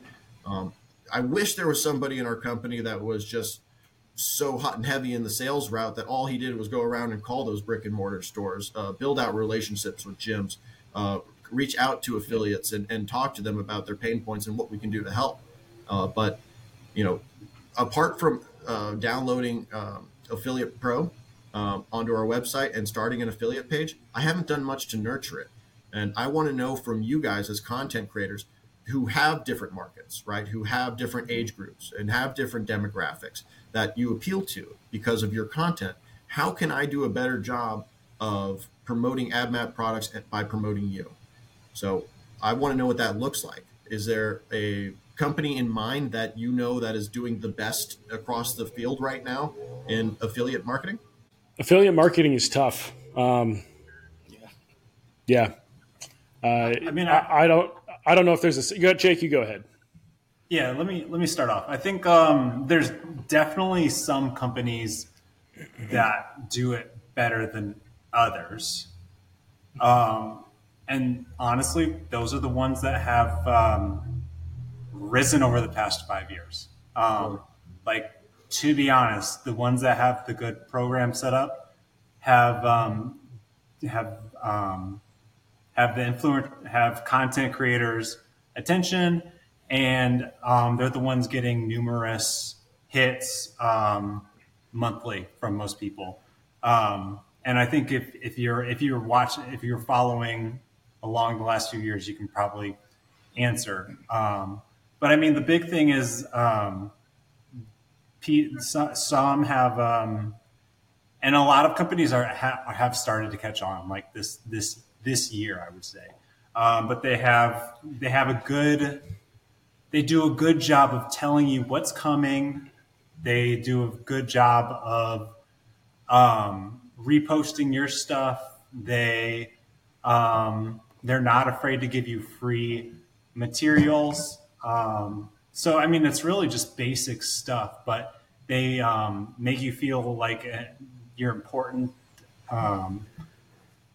Um, I wish there was somebody in our company that was just so hot and heavy in the sales route that all he did was go around and call those brick and mortar stores, uh, build out relationships with gyms, uh, reach out to affiliates and, and talk to them about their pain points and what we can do to help. Uh, but, you know, apart from uh, downloading um, Affiliate Pro um, onto our website and starting an affiliate page, I haven't done much to nurture it. And I want to know from you guys as content creators who have different markets, right? Who have different age groups and have different demographics that you appeal to because of your content. How can I do a better job of promoting AbMat products by promoting you. So I want to know what that looks like. Is there a company in mind that you know that is doing the best across the field right now in affiliate marketing? Affiliate marketing is tough. Um, yeah. Yeah. Uh, I mean, I, I, don't, I don't know if there's a. You got Jake. You go ahead. Yeah, let me let me start off. I think um, there's definitely some companies that do it better than others, um, and honestly, those are the ones that have um, risen over the past five years. Um, like to be honest, the ones that have the good program set up have um, have um, have the influence have content creators attention and um, they're the ones getting numerous hits um, monthly from most people um, and i think if, if you're if you're watching if you're following along the last few years you can probably answer um, but i mean the big thing is um, some have um, and a lot of companies are have started to catch on like this this this year, I would say. Um, but they have they have a good they do a good job of telling you what's coming. They do a good job of um, reposting your stuff. They um, they're not afraid to give you free materials. Um, so I mean, it's really just basic stuff, but they um, make you feel like uh, you're important. Um,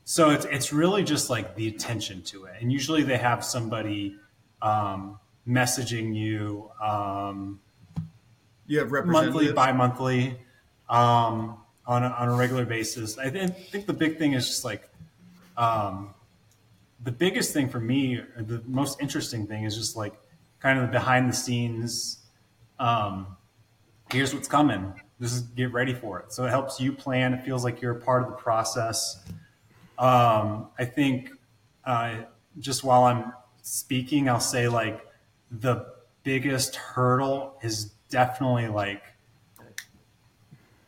so it's it's really just like the attention to it, and usually they have somebody um, messaging you. Um, you have monthly, bi-monthly, um, on a, on a regular basis. I, th- I think the big thing is just like um, the biggest thing for me, the most interesting thing is just like kind of the behind the scenes. Um, here's what's coming. This is get ready for it. So it helps you plan. It feels like you're a part of the process. Um, I think uh, just while I'm speaking, I'll say like the biggest hurdle is definitely like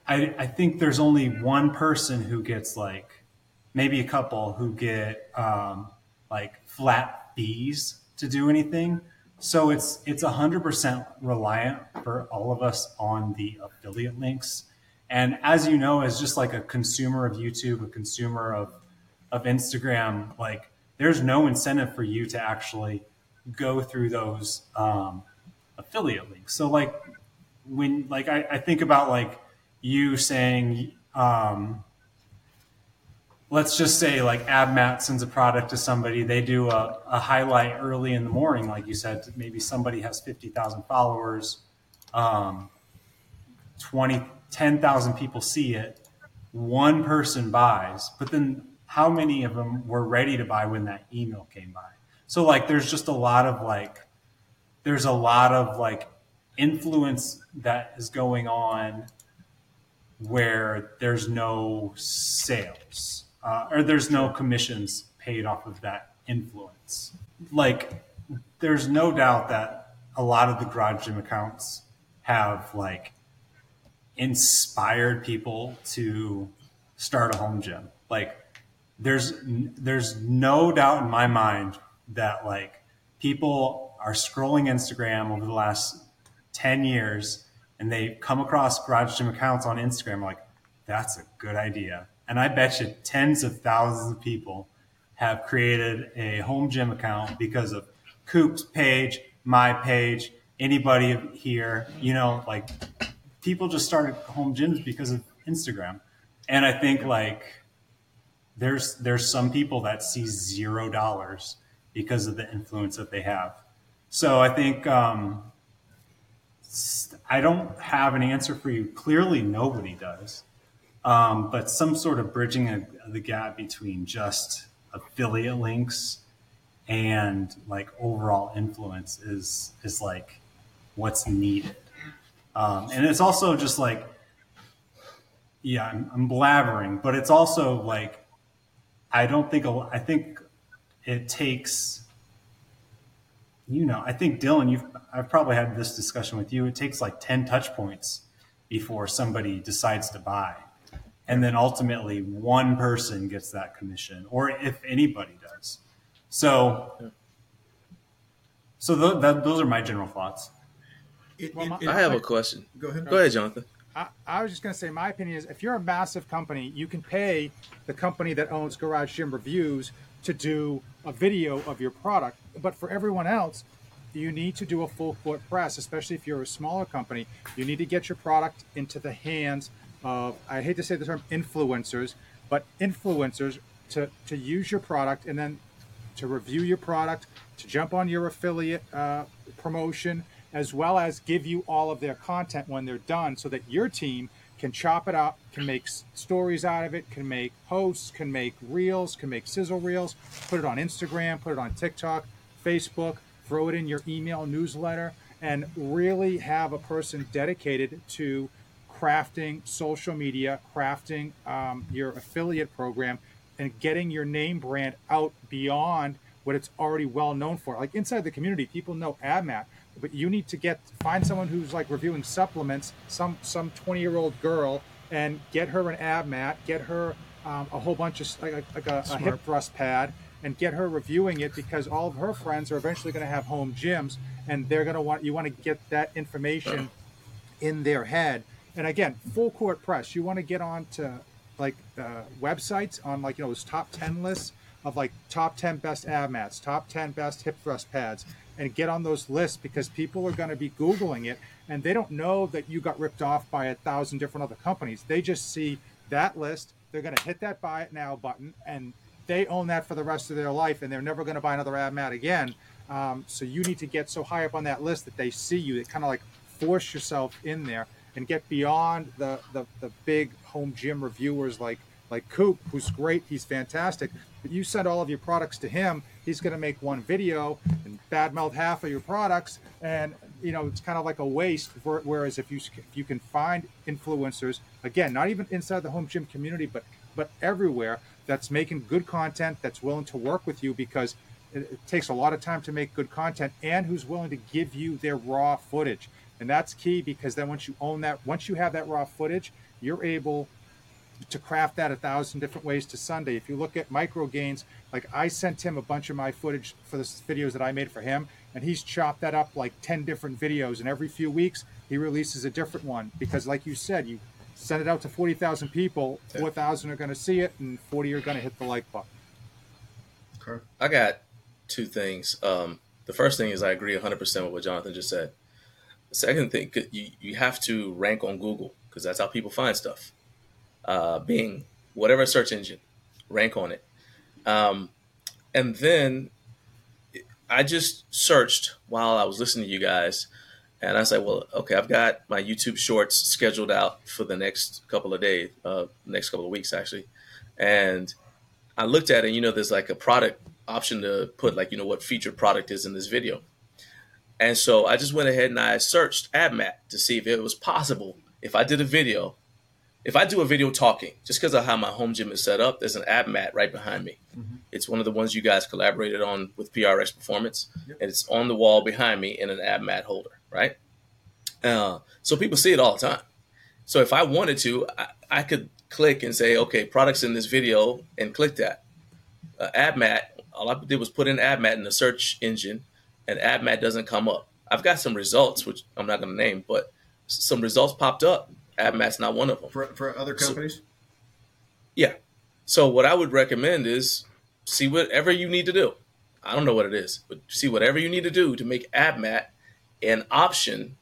I, I think there's only one person who gets like maybe a couple who get um, like flat fees to do anything. So it's it's a hundred percent reliant for all of us on the affiliate links. And as you know, as just like a consumer of YouTube, a consumer of of Instagram, like there's no incentive for you to actually go through those um, affiliate links. So like when like I, I think about like you saying, um, let's just say like AbMat sends a product to somebody, they do a, a highlight early in the morning, like you said, maybe somebody has 50,000 followers, um, 20, 10,000 people see it, one person buys, but then how many of them were ready to buy when that email came by. So like there's just a lot of like there's a lot of like influence that is going on where there's no sales uh, or there's no commissions paid off of that influence. Like there's no doubt that a lot of the garage gym accounts have like inspired people to start a home gym. Like there's there's no doubt in my mind that like people are scrolling Instagram over the last 10 years and they come across garage gym accounts on Instagram like that's a good idea. And I bet you tens of thousands of people have created a home gym account because of Coop's page, my page, anybody here, you know, like people just started home gyms because of Instagram. And I think like there's there's some people that see zero dollars because of the influence that they have. So I think um, I don't have an answer for you. Clearly, nobody does. Um, but some sort of bridging a, the gap between just affiliate links and like overall influence is is like what's needed. Um, and it's also just like, yeah, I'm, I'm blabbering, but it's also like I don't think I think it takes you know I think Dylan you've I've probably had this discussion with you it takes like 10 touch points before somebody decides to buy and then ultimately one person gets that commission, or if anybody does. So, so th- that, those are my general thoughts. It, Well, my- it- I have a question. go ahead. Go ahead, Jonathan. I, I was just going to say, my opinion is if you're a massive company, you can pay the company that owns Garage Gym Reviews to do a video of your product. But for everyone else, you need to do a full court press, especially if you're a smaller company. You need to get your product into the hands of, I hate to say the term influencers, but influencers to, to use your product and then to review your product, to jump on your affiliate uh, promotion, as well as give you all of their content when they're done so that your team can chop it up, can make stories out of it, can make posts, can make reels, can make sizzle reels, put it on Instagram, put it on TikTok, Facebook, throw it in your email newsletter, and really have a person dedicated to crafting social media, crafting um, your affiliate program, and getting your name brand out beyond what it's already well known for. Like inside the community, people know AbMat, but you need to get find someone who's like reviewing supplements, some some twenty year old girl, and get her an ab mat, get her um, a whole bunch of like, like a, a hip thrust pad, and get her reviewing it because all of her friends are eventually going to have home gyms, and they're going to want you want to get that information in their head. And again, full court press. You want to get on to like uh, websites on like you know those top ten lists of like top ten best ab mats, top ten best hip thrust pads, and get on those lists because people are going to be googling it and they don't know that you got ripped off by a thousand different other companies. They just see that list. They're going to hit that buy it now button and they own that for the rest of their life and they're never going to buy another ab mat again. Um, so you need to get so high up on that list that they see you. They kind of like force yourself in there and get beyond the, the, the big home gym reviewers like like Coop, who's great, he's fantastic. But you send all of your products to him, he's going to make one video and badmouth half of your products, and you know it's kind of like a waste. For, whereas if you if you can find influencers, again, not even inside the home gym community, but but everywhere, that's making good content, that's willing to work with you because it, it takes a lot of time to make good content, and who's willing to give you their raw footage. And that's key because then once you own that, once you have that raw footage, you're able to craft that a thousand different ways to Sunday. If you look at micro gains, like I sent him a bunch of my footage for the videos that I made for him, and he's chopped that up like 10 different videos. And every few weeks, he releases a different one because, like you said, you send it out to 40,000 people, 4,000 are going to see it, and 40 are going to hit the like button. Okay. I got two things. Um, the first thing is I agree 100% with what Jonathan just said. The second thing, you, you have to rank on Google because that's how people find stuff. Uh, Bing, whatever search engine, rank on it. Um, and then I just searched while I was listening to you guys, and I said, well, okay, I've got my YouTube shorts scheduled out for the next couple of days, uh, next couple of weeks actually, and I looked at it. You know, there's like a product option to put like you know what featured product is in this video, and so I just went ahead and I searched AbMat to see if it was possible if I did a video if I do a video talking, just because of how my home gym is set up, there's an ab mat right behind me. Mm-hmm. It's one of the ones you guys collaborated on with PRX Performance, yep. and it's on the wall behind me in an ab mat holder, right? Uh, so people see it all the time. So if I wanted to, I, I, could click and say, okay, products in this video, and click that. Uh, ab mat, all I did was put in ab mat in the search engine, and ab mat doesn't come up. I've got some results, which I'm not going to name, but some results popped up AbMat's not one of them. For, for other companies? So, yeah. So what I would recommend is see whatever you need to do. I don't know what it is, but see whatever you need to do to make AdMat an option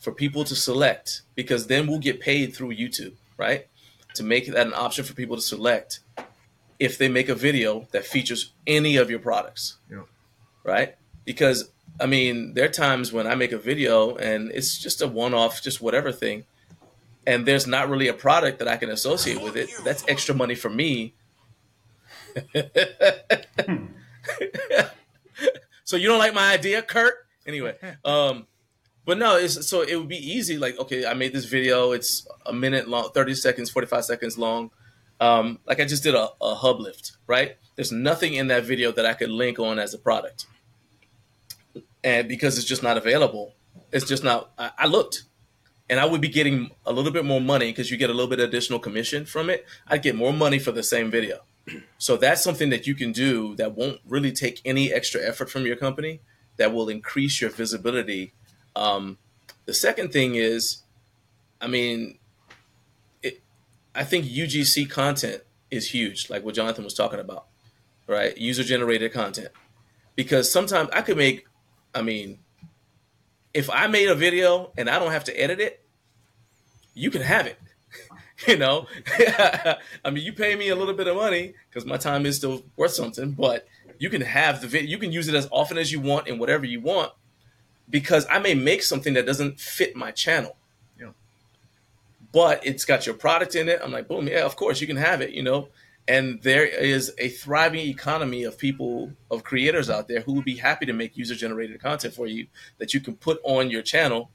for people to select because then we'll get paid through YouTube, right? To make that an option for people to select if they make a video that features any of your products. Yeah. Right? Because I mean, there are times when I make a video and it's just a one-off, just whatever thing and there's not really a product that I can associate with it, that's extra money for me. so you don't like my idea, Kurt? Anyway, um, but no, it's so it would be easy. Like, okay, I made this video. It's a minute long, thirty seconds, forty five seconds long. Um, like I just did a, a hub lift, right? There's nothing in that video that I could link on as a product, and because it's just not available, it's just not. I, I looked and I would be getting a little bit more money because you get a little bit additional commission from it. I'd get more money for the same video. So that's something that you can do that won't really take any extra effort from your company that will increase your visibility. Um, the second thing is, I mean, it, I think UGC content is huge, like what Jonathan was talking about, right? User generated content. Because sometimes I could make, I mean, if I made a video and I don't have to edit it, you can have it. you know, I mean, you pay me a little bit of money because my time is still worth something, but you can have the video, you can use it as often as you want and whatever you want because I may make something that doesn't fit my channel. Yeah. But it's got your product in it. I'm like, boom, yeah, of course you can have it, you know. And there is a thriving economy of people, of creators out there who would be happy to make user generated content for you that you can put on your channel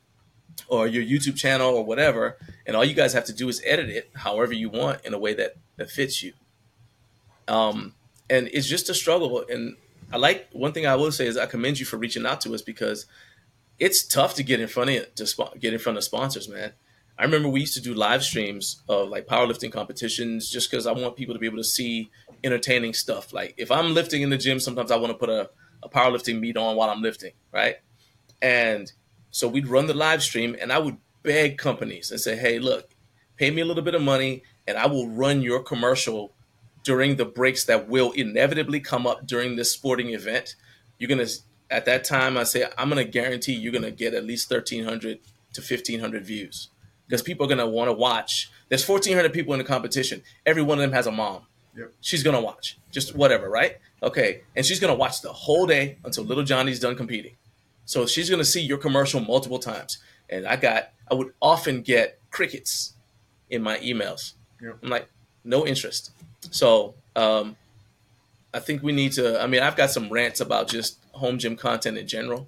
or your YouTube channel or whatever. And all you guys have to do is edit it however you want in a way that, that fits you. Um, and it's just a struggle. And I like one thing I will say is I commend you for reaching out to us because it's tough to get in front of to sp- get in front of sponsors, man. I remember we used to do live streams of like powerlifting competitions just because I want people to be able to see entertaining stuff. Like if I'm lifting in the gym, sometimes I want to put a, a powerlifting meet on while I'm lifting, right? And so we'd run the live stream and I would beg companies and say, hey, look, pay me a little bit of money and I will run your commercial during the breaks that will inevitably come up during this sporting event. You're going to, at that time, I say, I'm going to guarantee you're going to get at least 1,300 to 1,500 views because people are going to want to watch. There's 1,400 people in the competition. Every one of them has a mom. Yep. She's going to watch, just whatever, right? Okay. And she's going to watch the whole day until little Johnny's done competing. So she's going to see your commercial multiple times. And I got, I would often get crickets in my emails. Yep. I'm like, no interest. So um, I think we need to. I mean, I've got some rants about just home gym content in general.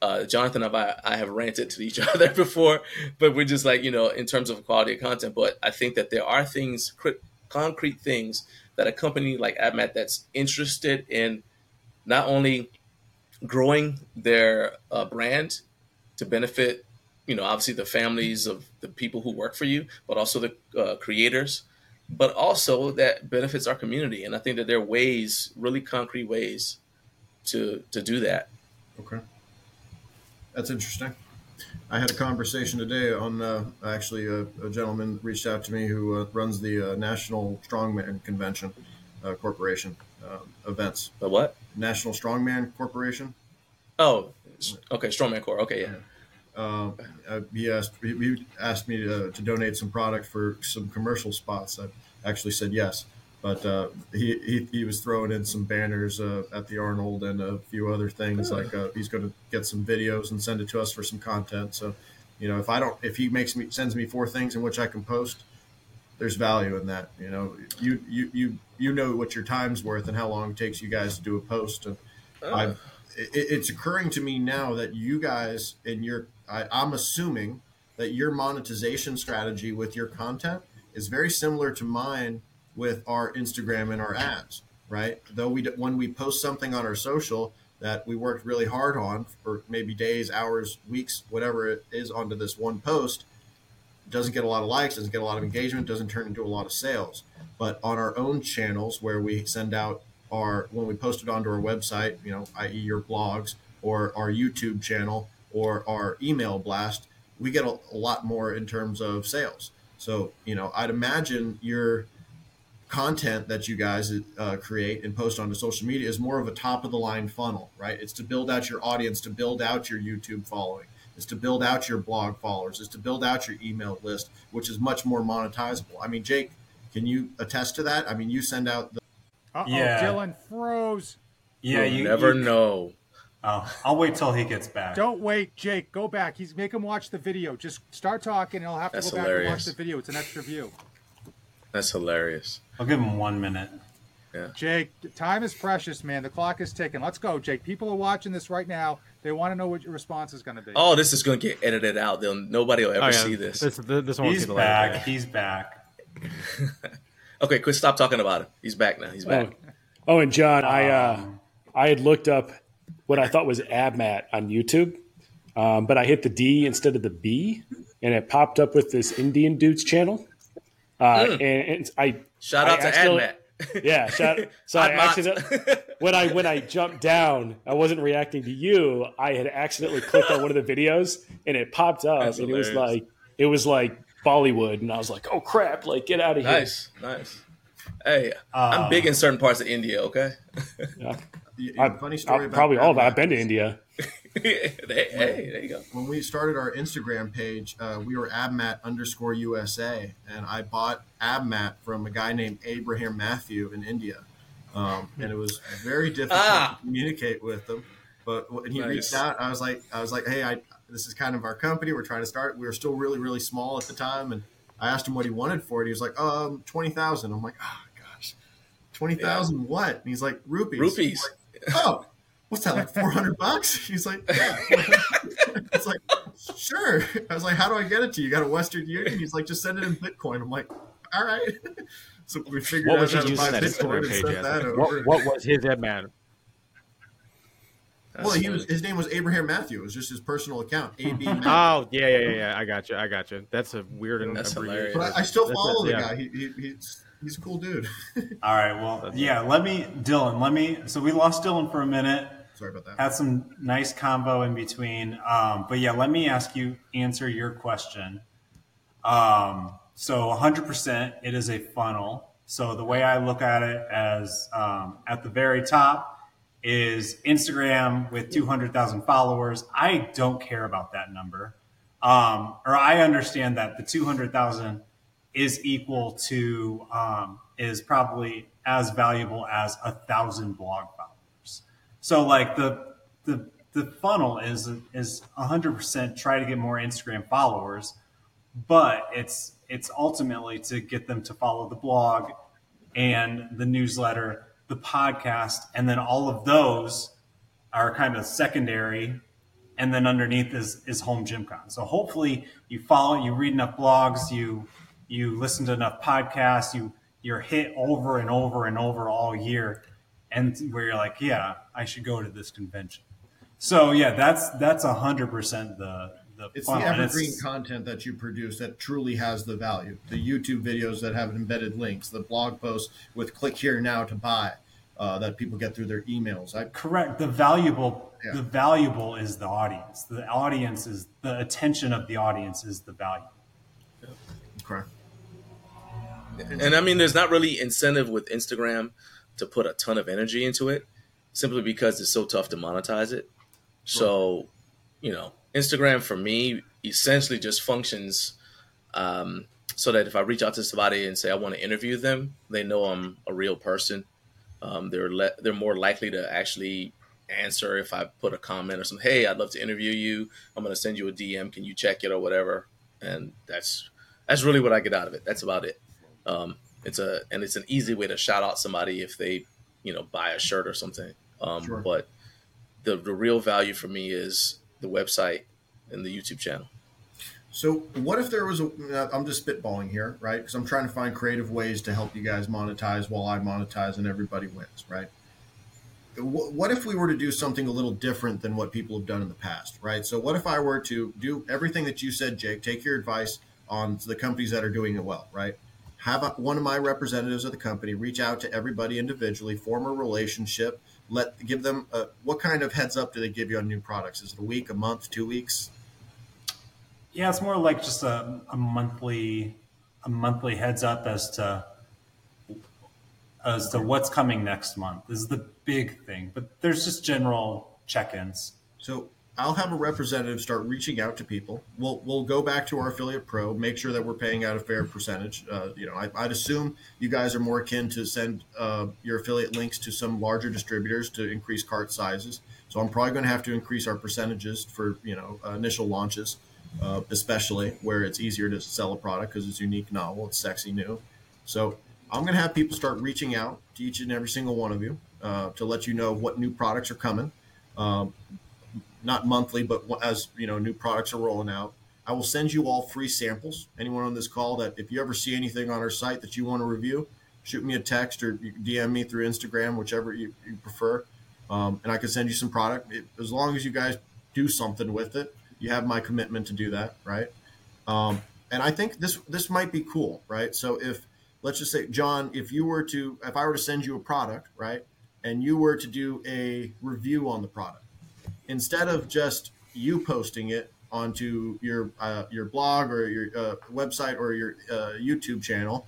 Uh, Jonathan and I, I have ranted to each other before, but we're just like you know in terms of quality of content. But I think that there are things, concrete things that a company like AbMat that's interested in not only growing their uh, brand to benefit, you know, obviously the families of the people who work for you, but also the uh, creators but also that benefits our community. And I think that there are ways, really concrete ways, to to do that. Okay, that's interesting. I had a conversation today on uh, actually a, a, gentleman reached out to me who uh, runs the uh, National Strongman Convention uh, Corporation uh, events. The what? National Strongman Corporation. Oh, okay, Strongman Corp. Okay, yeah. Uh, he asked he asked me to, to, donate some product for some commercial spots. I actually said yes, but uh, he, he, he was throwing in some banners uh, at the Arnold and a few other things. Like uh, he's going to get some videos and send it to us for some content. So, you know, if I don't, if he makes me sends me four things in which I can post, there's value in that. You know, you you you you know what your time's worth and how long it takes you guys to do a post. And I've it, it's occurring to me now that you guys and your I, I'm assuming that your monetization strategy with your content is very similar to mine with our Instagram and our ads, right? Though we when we post something on our social that we worked really hard on for maybe days, hours, weeks, whatever it is onto this one post, doesn't get a lot of likes, doesn't get a lot of engagement, doesn't turn into a lot of sales. But on our own channels where we send out our when we post it onto our website, you know, i.e. your blogs or our YouTube channel, or our email blast, we get a, a lot more in terms of sales. So, you know, I'd imagine your content that you guys uh, create and post onto social media is more of a top of the line funnel, right? It's to build out your audience, to build out your YouTube following, it's to build out your blog followers, it's to build out your email list, which is much more monetizable. I mean, Jake, can you attest to that? I mean, you send out the. Uh oh, yeah. Dylan froze. Yeah, you never you, know. Oh, I'll wait till he gets back. Don't wait, Jake. Go back. He's make him watch the video. Just start talking, and he'll have to That's go hilarious. back and watch the video. It's an extra view. That's hilarious. I'll give him one minute. Yeah. Jake, time is precious, man. The clock is ticking. Let's go, Jake. People are watching this right now. They want to know what your response is going to be. Oh, this is going to get edited out. They'll, nobody will ever oh, yeah. see this. This, this, this He's back. He's back. okay, quit. Stop talking about it. He's back now. He's back. Oh, oh and John, I uh, I had looked up what I thought was AbMat on YouTube, um, but I hit the D instead of the B. and it popped up with this Indian dude's channel. Uh, Mm. and, and I Shout I out to accidentally- AdMat. yeah, shout, so I Admat. accidentally when I when I jumped down, I wasn't reacting to you. I had accidentally clicked on one of the videos, and it popped up, That's and it was like it was like Bollywood, and I was like, "Oh crap! Like get out of here!" Nice, nice. Hey, I'm Uh, big in certain parts of India. Okay. Yeah. Y- I, funny story I- about probably all of it. I've been to India. hey, hey, there you go. when we started our Instagram page, uh, we were abmat underscore USA, and I bought abmat from a guy named Abraham Matthew in India, um, and it was very difficult Ah. to communicate with him. But when he Nice. reached out, I was like, I was like, hey, I this is kind of our company. We're trying to start. We were still really, really small at the time, and I asked him what he wanted for it. He was like, um, twenty thousand. I'm like, oh gosh, twenty thousand what? And he's like, rupees. Rupees. Like, oh, what's that like four hundred bucks? He's like, yeah. it's like, sure. I was like, how do I get it to you? You got a Western Union? He's like, just send it in Bitcoin. I'm like, all right. So we figured What out was how he to buy using that Bitcoin Instagram and page sent that over. What, what was his ad man? well, he was his name was Abraham Matthew. It was just his personal account. AB Matthew. Oh yeah, yeah, yeah, yeah. I got you. I got you. That's a weird and That's hilarious. but I, I still That's follow it, the yeah. guy. He, he, he's he's a cool dude. All right. Well, yeah. Let me, Dylan. Let me. So we lost Dylan for a minute. Sorry about that. Had some nice combo in between. Um, but yeah, let me ask you answer your question. Um, so 100%, it is a funnel. So the way I look at it as um, at the very top is Instagram with 200,000 followers. I don't care about that number. Um, or I understand that the 200,000 is equal to, um, is probably as valuable as a thousand blog. So like the, the, the funnel is, is 100% try to get more Instagram followers, but it's, it's ultimately to get them to follow the blog and the newsletter, the podcast, and then all of those are kind of secondary. And then underneath is, is HomeGymCon. So hopefully you follow, you read enough blogs, you, you listen to enough podcasts, you, you're hit over and over and over all year. And where you're like, yeah, I should go to this convention. So yeah, that's, that's a hundred percent the, the It's funnel. the And evergreen content that you produce that truly has the value. The YouTube videos that have embedded links, the blog posts with click here now to buy uh, that people get through their emails. I, Correct. The valuable, Yeah. the valuable is the audience. The audience is the attention of the audience is the value. Correct. And I mean, there's not really incentive with Instagram to put a ton of energy into it, simply because it's so tough to monetize it. So, you know, Instagram for me essentially just functions um, so that if I reach out to somebody and say I want to interview them, they know I'm a real person. Um, they're le- they're more likely to actually answer if I put a comment or something. Hey, I'd love to interview you. I'm going to send you a DM. Can you check it or whatever? And that's that's really what I get out of it. That's about it. Um, it's a and it's an easy way to shout out somebody if they you know buy a shirt or something. Um, Sure. But the the real value for me is the website and the YouTube channel. So, what if there was a? uh, I'm just spitballing here, right? Because I'm trying to find creative ways to help you guys monetize while I monetize and everybody wins, right? What if we were to do something a little different than what people have done in the past, right? So, what if I were to do everything that you said, Jake? Take your advice on the companies that are doing it well, right? Have a, one of my representatives of the company reach out to everybody individually, form a relationship, let give them a, what kind of heads up do they give you on new products? Is it a week, a month, two weeks? Yeah, it's more like just a, a monthly a monthly heads up as to as to what's coming next month this is the big thing. But there's just general check-ins. So I'll have a representative start reaching out to people. We'll we'll go back to our affiliate pro, make sure that we're paying out a fair percentage. Uh, you know, I, I'd assume you guys are more akin to send uh, your affiliate links to some larger distributors to increase cart sizes. So I'm probably going to have to increase our percentages for you know uh, initial launches, uh, especially where it's easier to sell a product because it's unique, novel, it's sexy, new. So I'm going to have people start reaching out to each and every single one of you uh, to let you know what new products are coming. Um, not monthly, but as you know, new products are rolling out. I will send you all free samples. Anyone on this call that if you ever see anything on our site that you want to review, shoot me a text or DM me through Instagram, whichever you, you prefer, um, and I can send you some product. It, as long as you guys do something with it, you have my commitment to do that, right? Um, and I think this this might be cool, right? So if let's just say, John, if you were to if I were to send you a product, right, and you were to do a review on the product, instead of just you posting it onto your uh, your blog or your uh, website or your uh, YouTube channel,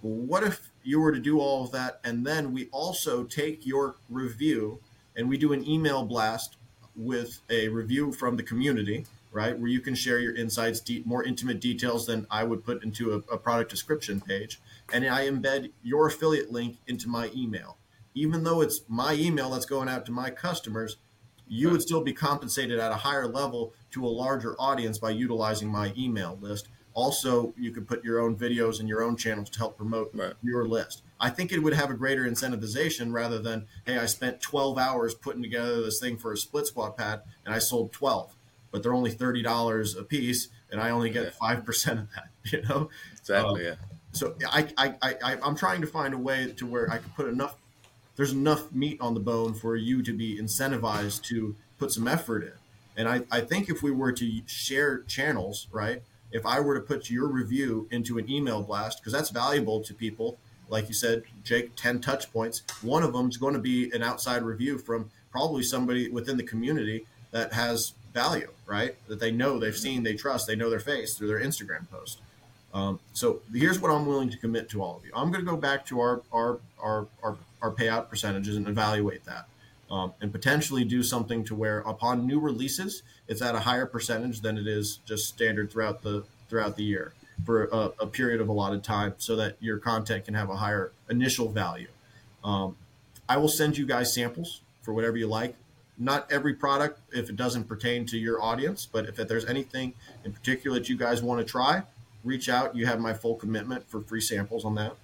what if you were to do all of that and then we also take your review and we do an email blast with a review from the community right where you can share your insights de- more intimate details than i would put into a, a product description page and i embed your affiliate link into my email. Even though it's my email that's going out to my customers you would still be compensated at a higher level to a larger audience by utilizing my email list also, you could put your own videos and your own channels to help promote Right. your list. I think it would have a greater incentivization rather than, hey, I spent 12 hours putting together this thing for a split squat pad and I sold 12, but they're only $30 a piece and I only get 5% of that, you know? Exactly. Um, yeah. So I, I, I, I, I'm trying to find a way to where I can put enough, there's enough meat on the bone for you to be incentivized to put some effort in. And I, I think if we were to share channels, right? If I were to put your review into an email blast, because that's valuable to people, like you said, Jake, 10 touch points. One of them is going to be an outside review from probably somebody within the community that has value, right? That they know, they've seen, they trust, they know their face through their Instagram post. Um, so here's what I'm willing to commit to all of you. I'm going to go back to our our our our, our payout percentages and evaluate that, um, and potentially do something to where upon new releases, it's at a higher percentage than it is just standard throughout the throughout the year for a, a period of allotted time, so that your content can have a higher initial value. Um, I will send you guys samples for whatever you like. Not every product, if it doesn't pertain to your audience, but if there's anything in particular that you guys want to try, reach out. You have my full commitment for free samples on that.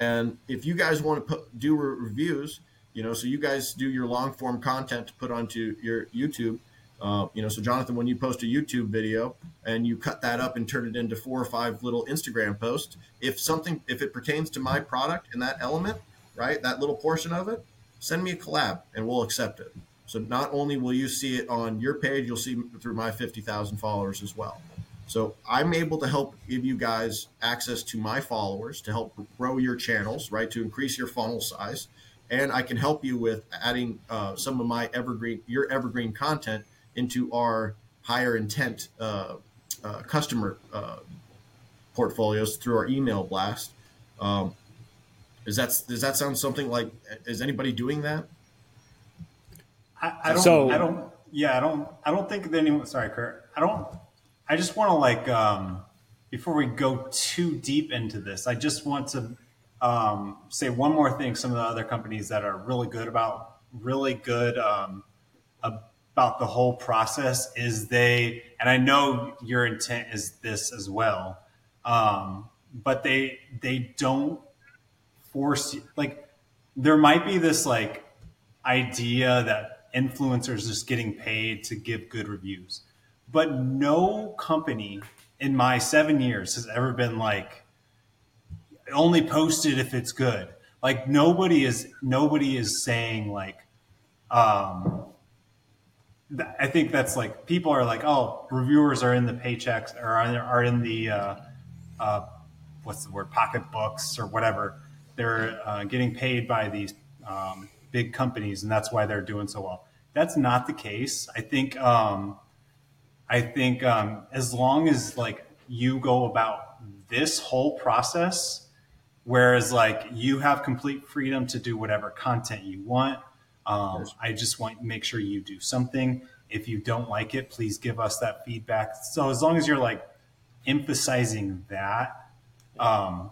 And if you guys want to put, do re- reviews, you know, so you guys do your long form content to put onto your YouTube. Uh, you know, so Jonathan, when you post a YouTube video and you cut that up and turn it into four or five little Instagram posts, if something, if it pertains to my product and that element, right, that little portion of it, send me a collab and we'll accept it. So not only will you see it on your page, you'll see through my 50,000 followers as well. So I'm able to help give you guys access to my followers to help grow your channels, right? To increase your funnel size, and I can help you with adding uh, some of my evergreen, your evergreen content into our higher intent uh, uh, customer uh, portfolios through our email blast. Um, is that does that sound something like? Is anybody doing that? I, I don't. So- I don't. Yeah, I don't. I don't think that anyone. Sorry, Kurt. I don't. I just want to like um, before we go too deep into this. I just want to um, say one more thing. Some of the other companies that are really good about really good um, about the whole process is they. And I know your intent is this as well, um, but they they don't force you like there might be this like idea that influencers just getting paid to give good reviews but no company in my seven years has ever been like only posted if it's good. Like nobody is nobody is saying like um th- i think that's like people are like oh reviewers are in the paychecks or are, are in the uh, uh, what's the word pocketbooks or whatever. They're uh, getting paid by these um, big companies and that's why they're doing so well. That's not the case. I think um, i think um, as long as like you go about this whole process whereas like you have complete freedom to do whatever content you want um, i just want to make sure you do something. If you don't like it please give us that feedback. So as long as you're like emphasizing that um,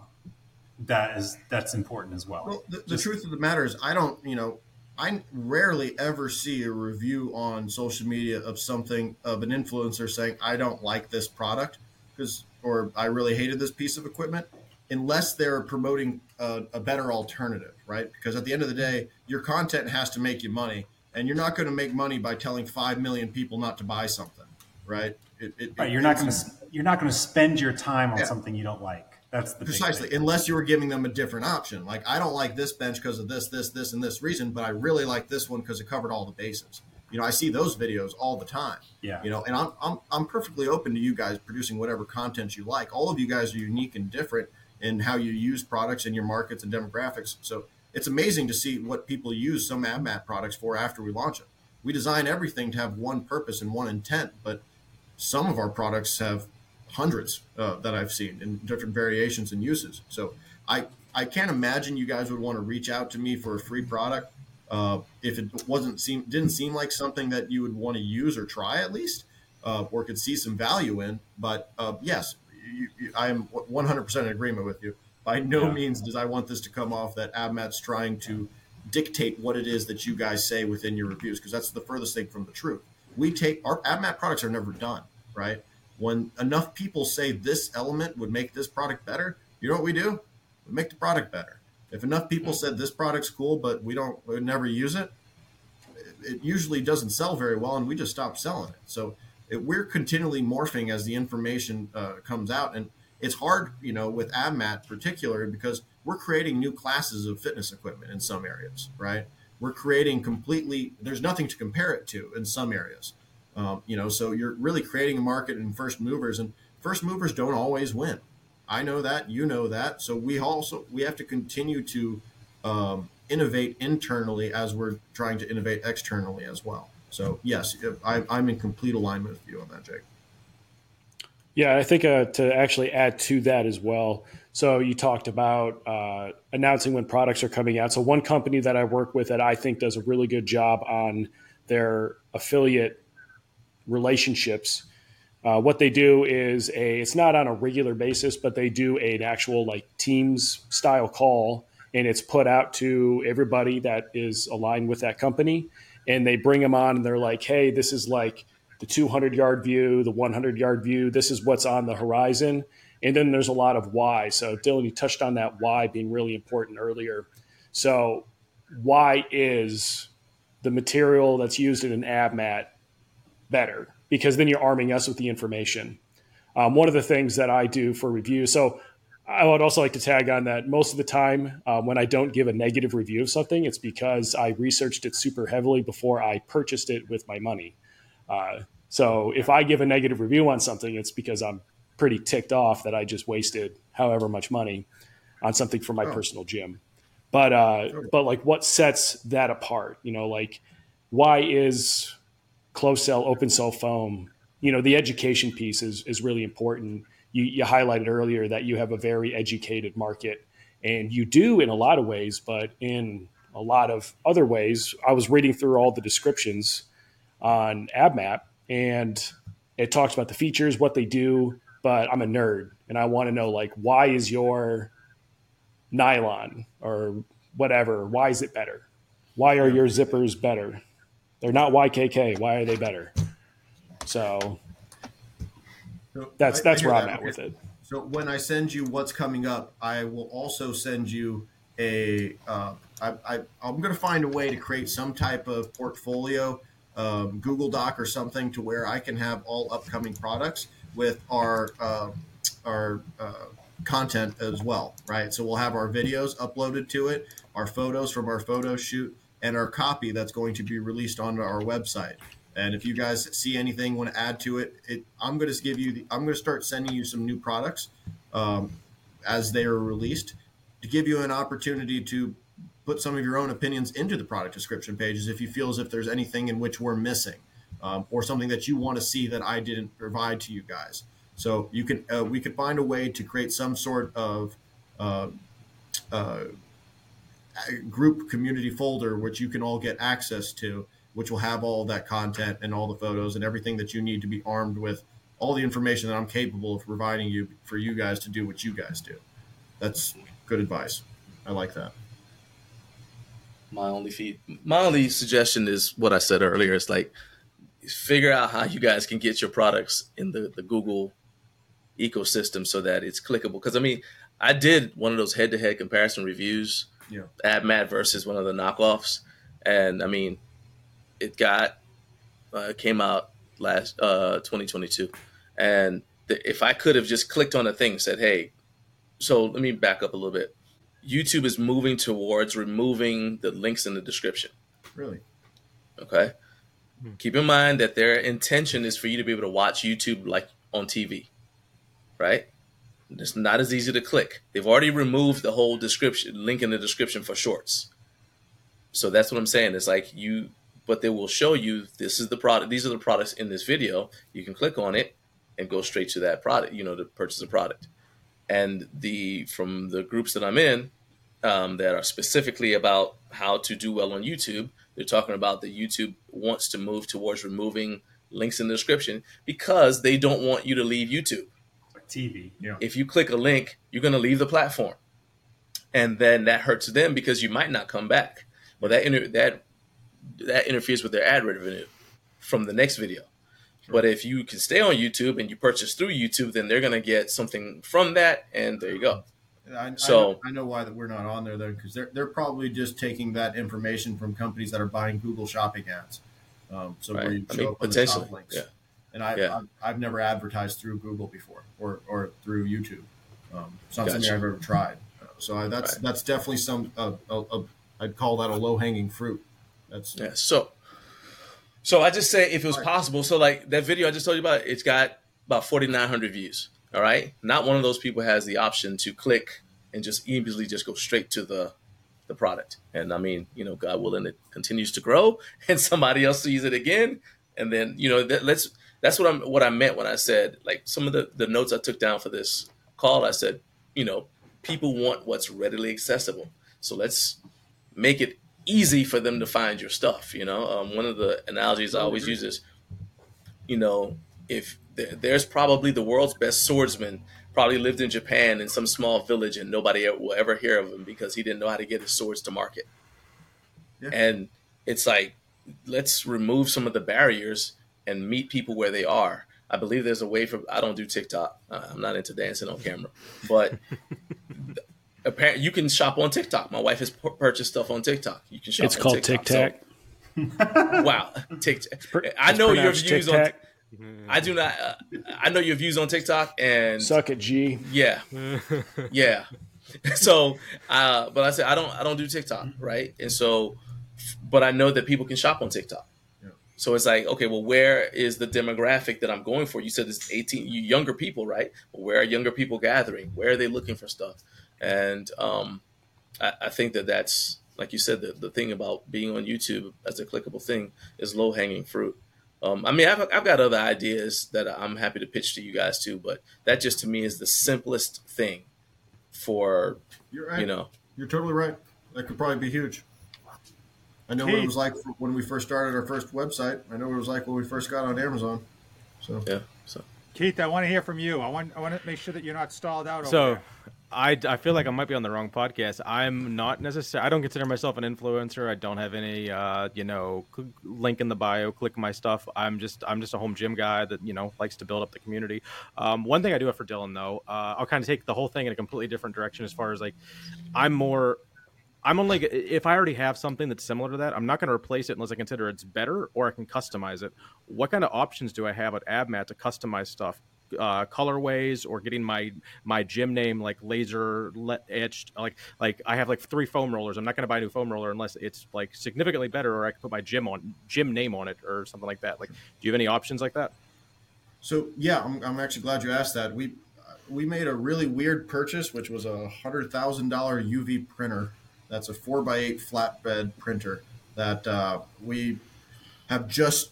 that is that's important as well. Well, the, the truth of the matter is, I don't, you know, I rarely ever see a review on social media of something of an influencer saying I don't like this product because, or I really hated this piece of equipment, unless they're promoting a, a better alternative, right? Because at the end of the day, your content has to make you money, and you're not going to make money by telling five million people not to buy something, right? It, it, Right, you're not going to you're not going to spend your time on Yeah. something you don't like. That's the Precisely, unless you were giving them a different option. Like, I don't like this bench because of this, this, this, and this reason, but I really like this one because it covered all the bases. You know, I see those videos all the time. Yeah. You know, and I'm I'm I'm perfectly open to you guys producing whatever content you like. All of you guys are unique and different in how you use products in your markets and demographics. So it's amazing to see what people use some AbMat products for after we launch it. We design everything to have one purpose and one intent, but some of our products have hundreds uh, that I've seen in different variations and uses. So I I can't imagine you guys would want to reach out to me for a free product uh, if it wasn't seem didn't seem like something that you would want to use or try at least uh, or could see some value in. But uh, yes, you, you, I am 100% in agreement with you. By no yeah. means does I want this to come off that AbMat's trying to dictate what it is that you guys say within your reviews because that's the furthest thing from the truth. We take our AbMat products are never done, right? When enough people say this element would make this product better, you know what we do? We make the product better. If enough people said this product's cool, but we don't we never use it, it usually doesn't sell very well, and we just stop selling it. So it, we're continually morphing as the information uh, comes out, and it's hard, you know, with AbMat particularly because we're creating new classes of fitness equipment in some areas, right? We're creating completely. There's nothing to compare it to in some areas, um, you know. So you're really creating a market in first movers, and first movers don't always win. I know that, you know that. So we also we have to continue to um, innovate internally as we're trying to innovate externally as well. So yes, I, I'm in complete alignment with you on that, Jake. Yeah, I think uh, to actually add to that as well. So you talked about uh, announcing when products are coming out. So one company that I work with that I think does a really good job on their affiliate relationships uh, what they do is a it's not on a regular basis, but they do an actual like Teams style call, and it's put out to everybody that is aligned with that company, and they bring them on, and they're like, hey, this is like the 200 yard view, the 100 yard view. This is what's on the horizon. And then there's a lot of why. So, Dylan, you touched on that why being really important earlier. So, why is the material that's used in an AbMat better? because then you're arming us with the information. Um, one of the things that I do for review, so I would also like to tag on that most of the time um, when I don't give a negative review of something, it's because I researched it super heavily before I purchased it with my money. Uh, so if I give a negative review on something, it's because I'm pretty ticked off that I just wasted however much money on something for my oh. personal gym. But uh, but like what sets that apart? You know, like why is closed cell, open cell foam, you know, the education piece is, is really important. You, you highlighted earlier that you have a very educated market, and you do in a lot of ways, but in a lot of other ways, I was reading through all the descriptions on AbMat, and it talks about the features, what they do, but I'm a nerd and I want to know like why is your nylon or whatever, why is it better? Why are your zippers better? They're not YKK. Why are they better? So that's that's where I'm at with it. So when I send you what's coming up, I will also send you a. Uh, I, I, I'm going to find a way to create some type of portfolio, um, Google Doc or something, to where I can have all upcoming products with our uh, our uh, content as well, right? So we'll have our videos uploaded to it, our photos from our photo shoot, and our copy that's going to be released on our website. And if you guys see anything want to add to it, it I'm going to give you the, I'm going to start sending you some new products um, as they are released to give you an opportunity to put some of your own opinions into the product description pages if you feel as if there's anything in which we're missing um, or something that you want to see that I didn't provide to you guys. So you can uh, we could find a way to create some sort of uh, uh, group community folder which you can all get access to which will have all that content and all the photos and everything that you need to be armed with all the information that i'm capable of providing you for you guys to do what you guys do. That's good advice. I like that. My only feed my only suggestion is what i said earlier. It's like figure out how you guys can get your products in the, the google ecosystem so that it's clickable. Because i mean i did one of those head-to-head comparison reviews yeah. AbMat versus one of the knockoffs, and I mean, it got uh, came out last uh, 2022, and the, if I could have just clicked on the thing, said, "Hey," so let me back up a little bit. YouTube is moving towards removing the links in the description. Really? Okay. keep in mind that their intention is for you to be able to watch YouTube like on TV, right? It's not as easy to click. They've already removed the whole description link in the description for shorts. So that's what I'm saying. It's like you, but they will show you this is the product. These are the products in this video. You can click on it and go straight to that product. You know, to purchase a product. And the from the groups that I'm in, um, that are specifically about how to do well on YouTube, they're talking about that YouTube wants to move towards removing links in the description because they don't want you to leave YouTube. Like TV. Yeah. If you click a link, you're going to leave the platform, and then that hurts them because you might not come back. Well, that inter- that that interferes with their ad revenue from the next video. But if you can stay on YouTube and you purchase through YouTube, then they're going to get something from that, and there you go. I, So- I know, I know why that we're not on there though, because they're they're probably just taking that information from companies that are buying Google Shopping ads. Um, so where Right. you I mean, up on the potentially, top links. yeah. And I, Yeah. I've, never advertised through Google before, or or through YouTube. Um, it's not something I've ever tried. Uh, So I, that's Right. that's definitely some. Uh, uh, uh, I'd call that a low hanging fruit. That's Yeah. So, so I just say if it was possible. So like that video I just told you about, it's got about forty nine hundred views. All right. Not one of those people has the option to click and just easily just go straight to the the product. And I mean, you know, God willing, it continues to grow, and somebody else sees it again, and then you know, that, let's. That's what I'm. What I meant when I said like some of the the notes I took down for this call. I said, you know, people want what's readily accessible. So let's make it easy for them to find your stuff. You know, um, one of the analogies I always use is, you know, if there, there's probably the world's best swordsman probably lived in Japan in some small village and nobody will ever hear of him because he didn't know how to get his swords to market. Yeah. And it's like, let's remove some of the barriers and meet people where they are. I believe there's a way for. I don't do TikTok. Uh, I'm not into dancing on camera, but apparently you can shop on TikTok. My wife has pu- purchased stuff on TikTok. You can shop. It's on called TikTok. Tac. So- wow, TikTok. pr- I know your views Tic on. Tac. I do not. Uh, I know your views on TikTok, and Suck it, G. yeah, yeah. So, uh, but I said I don't. I don't do TikTok, right? And so, but I know that people can shop on TikTok. So it's like, okay, well, where is the demographic that I'm going for? You said it's 18, younger people, right? Well, where are younger people gathering? Where are they looking for stuff? And um, I, I think that that's, like you said, the, the thing about being on YouTube as a clickable thing is low hanging fruit. Um, I mean, I've, I've got other ideas that I'm happy to pitch to you guys too, but that just to me is the simplest thing for, you're right. you know, You're totally right. That could probably be huge. I know what it was like when we first started our first website. I know what it was like when we first got on Amazon. So yeah. So Keith, I want to hear from you. I want I want to make sure that you're not stalled out. So, there. I, I feel like I might be on the wrong podcast. I'm not necessarily. I don't consider myself an influencer. I don't have any, uh, you know, cl- link in the bio. Click my stuff. I'm just I'm just a home gym guy that you know likes to build up the community. Um, one thing I do have for Dylan though, uh, I'll kind of take the whole thing in a completely different direction as far as like, I'm more. I'm only if I already have something that's similar to that, I'm not going to replace it unless I consider it's better or I can customize it. What kind of options do I have at AbMat to customize stuff? Uh, colorways or getting my my gym name like laser le- etched like like I have like three foam rollers. I'm not going to buy a new foam roller unless it's like significantly better or I can put my gym on gym name on it or something like that. Like, do you have any options like that? So yeah, I'm, I'm actually glad you asked that. We we made a really weird purchase, which was a hundred thousand dollar UV printer. That's a four by eight flatbed printer that uh, we have just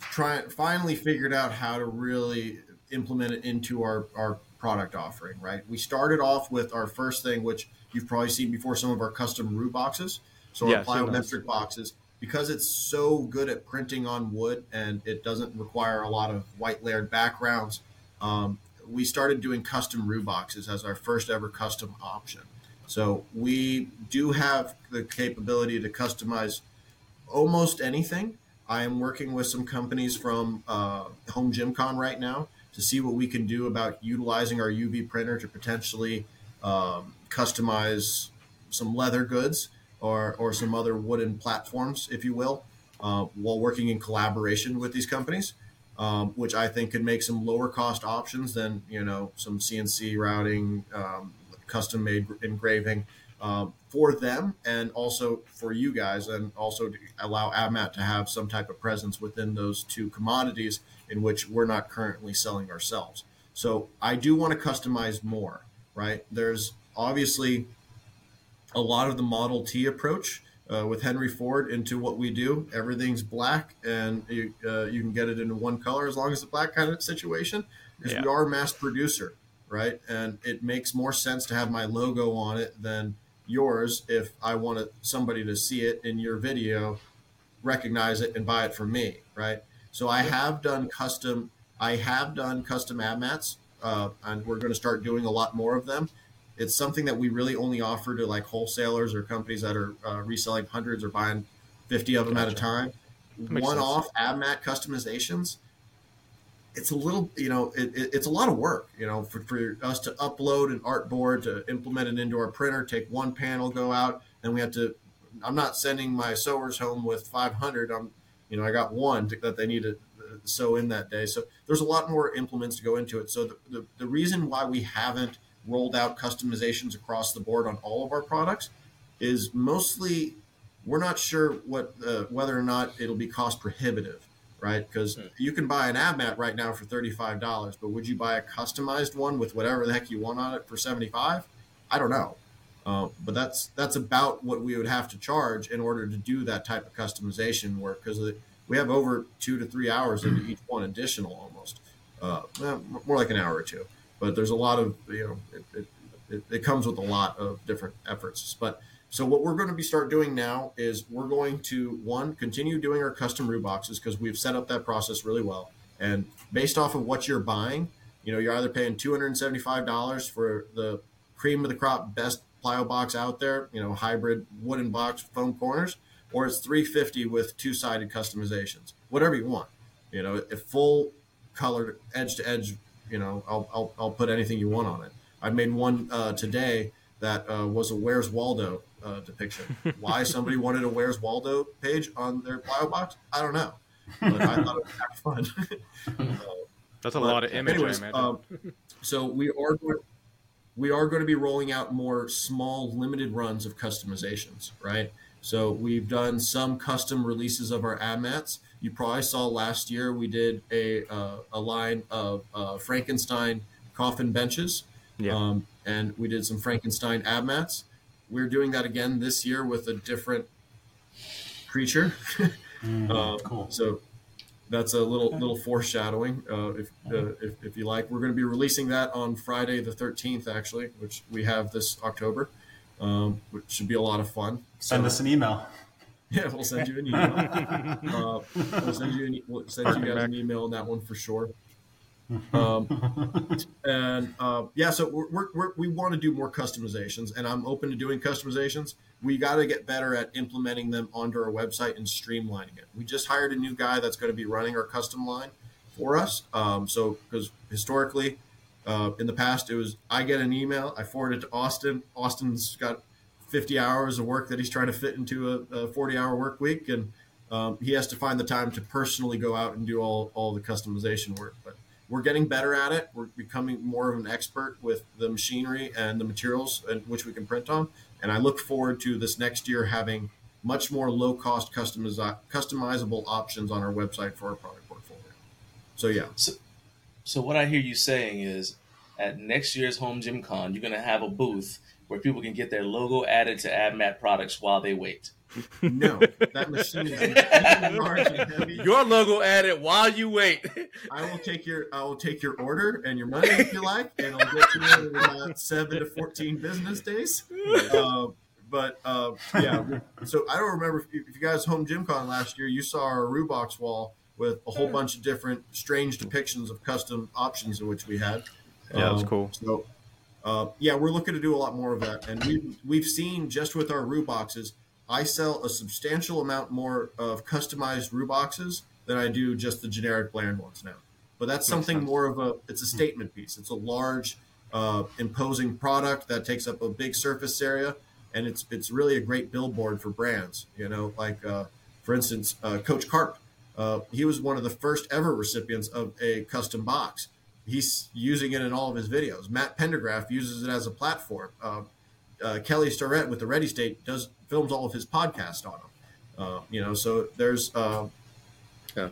try finally figured out how to really implement it into our our product offering. Right, we started off with our first thing, which you've probably seen before, some of our custom root boxes. So Yeah, our plyometric boxes because it's so good at printing on wood and it doesn't require a lot of white layered backgrounds. Um, we started doing custom root boxes as our first ever custom option. So we do have the capability to customize almost anything. I am working with some companies from uh, HomeGymCon right now to see what we can do about utilizing our UV printer to potentially um, customize some leather goods or, or some other wooden platforms, if you will, uh, while working in collaboration with these companies, um, which I think could make some lower cost options than you know some CNC routing, um, custom made engraving. um, for them and also for you guys, and also to allow AbMat to have some type of presence within those two commodities in which we're not currently selling ourselves. So I do want to customize more, right? There's obviously a lot of the Model T approach uh, with Henry Ford into what we do. Everything's black, and you, uh, you can get it into one color as long as the black kind of situation. Because Yeah. we are a mass producer, right? And it makes more sense to have my logo on it than yours if I want somebody to see it in your video, recognize it, and buy it from me, right? So I have done custom. I have done custom AbMats, uh, and we're going to start doing a lot more of them it's something that we really only offer to like wholesalers or companies that are uh, reselling hundreds or buying 50 of them at a time one off AbMat customizations it's a little you know it, it, it's a lot of work you know for, for us to upload an artboard to implement it into our printer take one panel go out and we have to i'm not sending my sewers home with 500 i'm you know i got one to, that they need to uh, sew in that day. So there's a lot more implements to go into it. So the, the, the reason why we haven't rolled out customizations across the board on all of our products is mostly we're not sure what uh, whether or not it'll be cost prohibitive right? Because you can buy an AbMat right now for $35 but would you buy a customized one with whatever the heck you want on it for 75 i don't know. Uh, but that's that's about what we would have to charge in order to do that type of customization work because we have over two to three hours into each one additional almost. Uh, well, more like an hour or two. But there's a lot of you know it, it, it, it comes with a lot of different efforts. But so what we're going to be start doing now is we're going to one continue doing our custom root boxes because we've set up that process really well. And based off of what you're buying you know you're either paying $275 for the cream of the crop best plyo box out there you know hybrid wooden box foam corners or it's 350 with two-sided customizations. Whatever you want. You know if full colored edge to edge you know I'll, I'll, I'll put anything you want on it. I made one uh, today that uh, was a where's waldo uh, depiction why somebody wanted a where's waldo page on their plyo box i don't know but i thought it was kind of fun Uh, That's a lot of image, anyways, I imagine. um, so we are going, we are going to be rolling out more small, limited runs of customizations, right? So we've done some custom releases of our AbMats. You probably saw last year we did a uh, a line of uh, Frankenstein coffin benches, Yeah. um, and we did some Frankenstein AbMats. We're doing that again this year with a different creature. Uh, cool. So that's a little little foreshadowing, uh, if, uh, if if you like. We're going to be releasing that on Friday the thirteenth, actually, which we have this October, um, which should be a lot of fun. Send us an email. Yeah, we'll send you an email. uh, we'll send you an, we'll send you guys an email on that one for sure. Um, and uh, yeah, so we're, we're, we're, we want to do more customizations, and I'm open to doing customizations. We got to get better at implementing them onto our website and streamlining it. We just hired a new guy that's going to be running our custom line for us. Um, so because historically, uh, in the past, it was I get an email, I forward it to Austin. Austin's got 50 hours of work that he's trying to fit into a, a 40 hour work week, and um, he has to find the time to personally go out and do all, all the customization work. But we're getting better at it. We're becoming more of an expert with the machinery and the materials which we can print on. And I look forward to this next year having much more low cost customiz- customizable options on our website for our product portfolio. So yeah, So what I hear you saying is, at next year's HomeGymCon, you're gonna have a booth where people can get their logo added to AbMat products while they wait. No, that machine is extremely large and heavy. Your logo added while you wait. I will take your I will take your order and your money if you like, and I'll get to you in about seven to fourteen business days. Uh, but uh, yeah, so I don't remember if you, if you guys HomeGymCon last year, you saw our Rubox wall with a whole bunch of different strange depictions of custom options in which we had. Yeah, that was Um, cool. So uh, yeah, we're looking to do a lot more of that, and we we've seen just with our Ruboxes, I sell a substantial amount more of customized Ruboxes than I do just the generic bland ones now. But that's something sense. more of a it's a statement piece. It's a large, uh, imposing product that takes up a big surface area, and it's it's really a great billboard for brands. You know, like uh, for instance, uh, Coach Carp. Uh, he was one of the first ever recipients of a custom box. He's using it in all of his videos. Matt Pendergraph uses it as a platform. Uh, Kelly Starrett with the Ready State does films all of his podcast on them. Uh, you know, so there's uh, Yeah.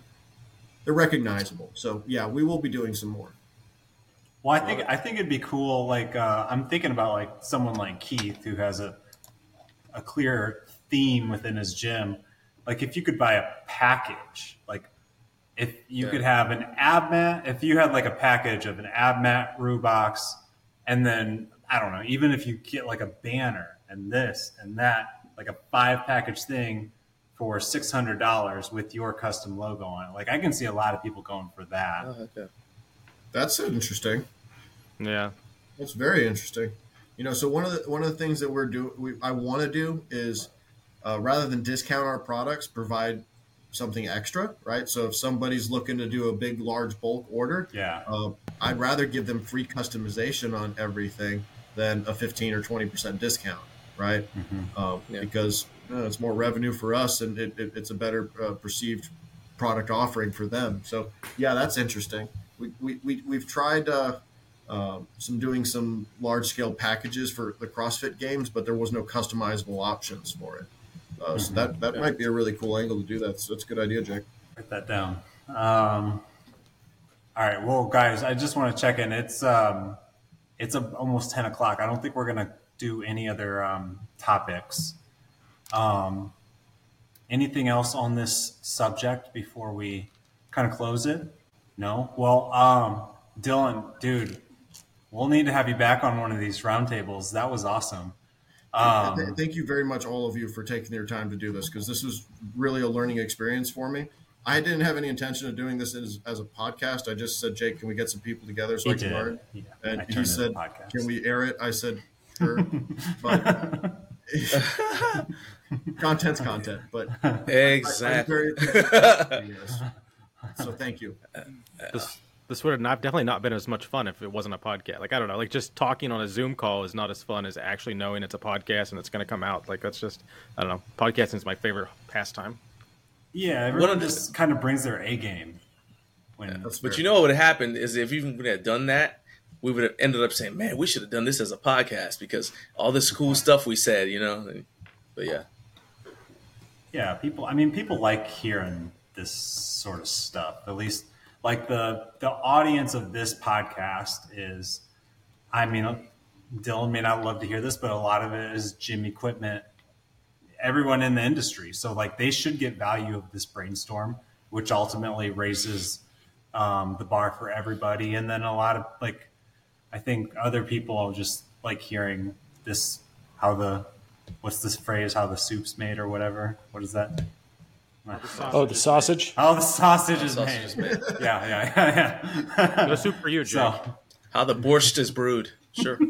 they're recognizable. So yeah, we will be doing some more. Well, I think I think it'd be cool. Like uh, I'm thinking about like someone like Keith who has a a clear theme within his gym. Like if you could buy a package, like if you Yeah. could have an ab mat, if you had like a package of an ab mat, Rubox, and then I don't know, even if you get like a banner and this and that, like a five package thing for six hundred dollars with your custom logo on it. Like I can see a lot of people going for that. Oh, okay. That's interesting. Yeah. That's very interesting. You know, so one of the one of the things that we're doing, we, I want to do is uh, rather than discount our products, provide something extra, right? So if somebody's looking to do a big, large bulk order, Yeah. uh, I'd rather give them free customization on everything than a 15 or 20 percent discount, right? Uh, Yeah. Because uh, it's more revenue for us, and it, it, it's a better uh, perceived product offering for them. So yeah, that's interesting. We, we, we, we've tried uh, uh, some doing some large scale packages for the CrossFit games, but there was no customizable options for it. Uh, so that, that might be a really cool angle to do that. So that's a good idea, Jake. Write that down. Um, all right. Well, guys, I just want to check in. It's um, it's a, almost ten o'clock. I don't think we're gonna do any other um, topics. Um, anything else on this subject before we kind of close it? No. Well, um, Dylan, dude, we'll need to have you back on one of these roundtables. That was awesome. Um, Thank you very much, all of you, for taking your time to do this because this was really a learning experience for me. I didn't have any intention of doing this as, as a podcast. I just said, Jake, can we get some people together so He I can did. learn? Yeah, And I he said, into a podcast. can we air it? I said, sure. but uh, content's content. But I- I'm Exactly. very appreciative. Yes. So thank you. This this would have not definitely not been as much fun if it wasn't a podcast. Like I don't know, like just talking on a Zoom call is not as fun as actually knowing it's a podcast and it's going to come out. Like that's just I don't know. Podcasting is my favorite pastime. Yeah, One everyone just kind of brings their A game. When That's But you know what would have happened is if you would have done that, we would have ended up saying, "Man, we should have done this as a podcast because all this cool stuff we said," you know. But yeah, Yeah, people. I mean, people like hearing this sort of stuff. At least, like the the audience of this podcast is. I mean, Dylan may not love to hear this, but a lot of it is gym equipment. Everyone in the industry, so like they should get value of this brainstorm, which ultimately raises um, the bar for everybody. And then a lot of like, I think other people are just like hearing this how the what's this phrase how the soup's made or whatever. What is that? Oh, the sausage. How the sausage is Sausage made. is made. Yeah, yeah, yeah, yeah. No soup for you, Jake. so, how the borscht is brewed. Sure.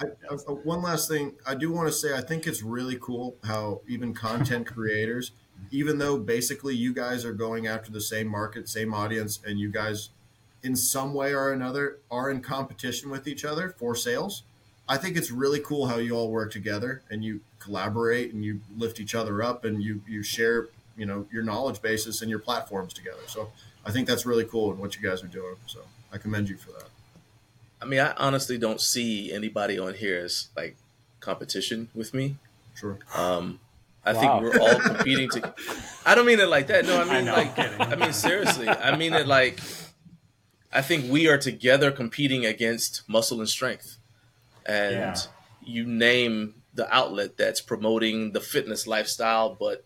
I, uh, one last thing, I do want to say, I think it's really cool how even content creators, even though basically you guys are going after the same market, same audience, and you guys, in some way or another, are in competition with each other for sales. I think it's really cool how you all work together and you collaborate and you lift each other up and you you share you know your knowledge bases and your platforms together. So I think that's really cool in what you guys are doing. So I commend you for that. I mean, I honestly don't see anybody on here as like competition with me. Sure. Um, I Wow. think we're all competing to. I don't mean it like that. No, I mean I know, like. I'm. I mean seriously. I mean it like. I think we are together competing against muscle and strength, and Yeah. you name the outlet that's promoting the fitness lifestyle, but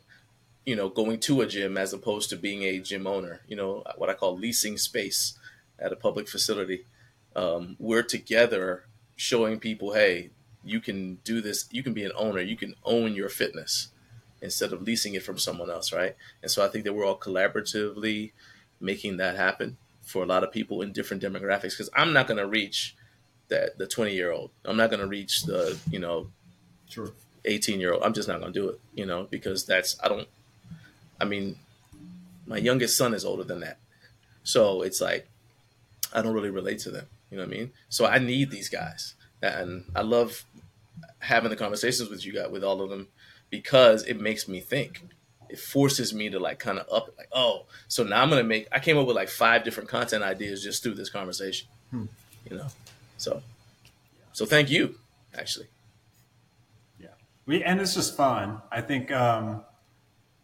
you know, going to a gym as opposed to being a gym owner. You know, what I call leasing space at a public facility. Um, we're together showing people, hey, you can do this. You can be an owner. You can own your fitness instead of leasing it from someone else, right? And so I think that we're all collaboratively making that happen for a lot of people in different demographics. Because I'm not going to reach that the 20 year old. I'm not going to reach the you know 18 year old. I'm just not going to do it, you know, because that's I don't. I mean, my youngest son is older than that, so it's like I don't really relate to them. You know what I mean? So I need these guys, and I love having the conversations with you guys, with all of them, because it makes me think. It forces me to like kind of up, like, oh, so now I'm gonna make. I came up with like five different content ideas just through this conversation. You know, so so thank you, actually. Yeah, we and it's just fun. I think um,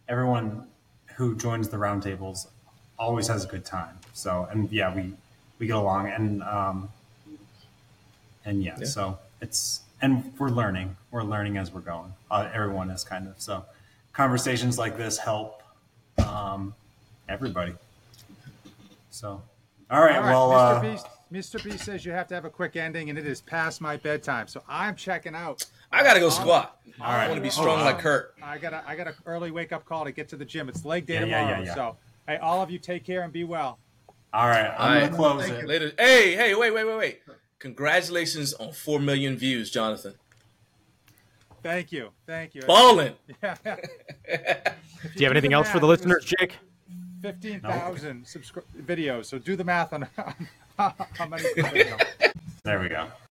everyone who joins the roundtables always has a good time. So and yeah, we we get along and um, and yeah, Yeah. so it's and we're learning. We're learning as we're going. Uh, everyone is kind of so. Conversations like this help um, everybody. So, all right. All right, well, Mr. uh, Beast. Mr. B says you have to have a quick ending, and it is past my bedtime, so I'm checking out. I gotta go squat. All right. I want to be Oh, strong wow. like Kurt. I got a I got an early wake up call to get to the gym. It's leg day Yeah, yeah, tomorrow, yeah, yeah. so hey, all of you take care and be well. All right. I'm All right. gonna close Thank it. you. Later. Hey, hey, wait, wait, wait, wait. Congratulations on four million views, Jonathan. Thank you, thank you. Balling. Yeah. Do you have anything else for the listeners, Jake? Fifteen thousand subscri- videos. So do the math on how many. There we go.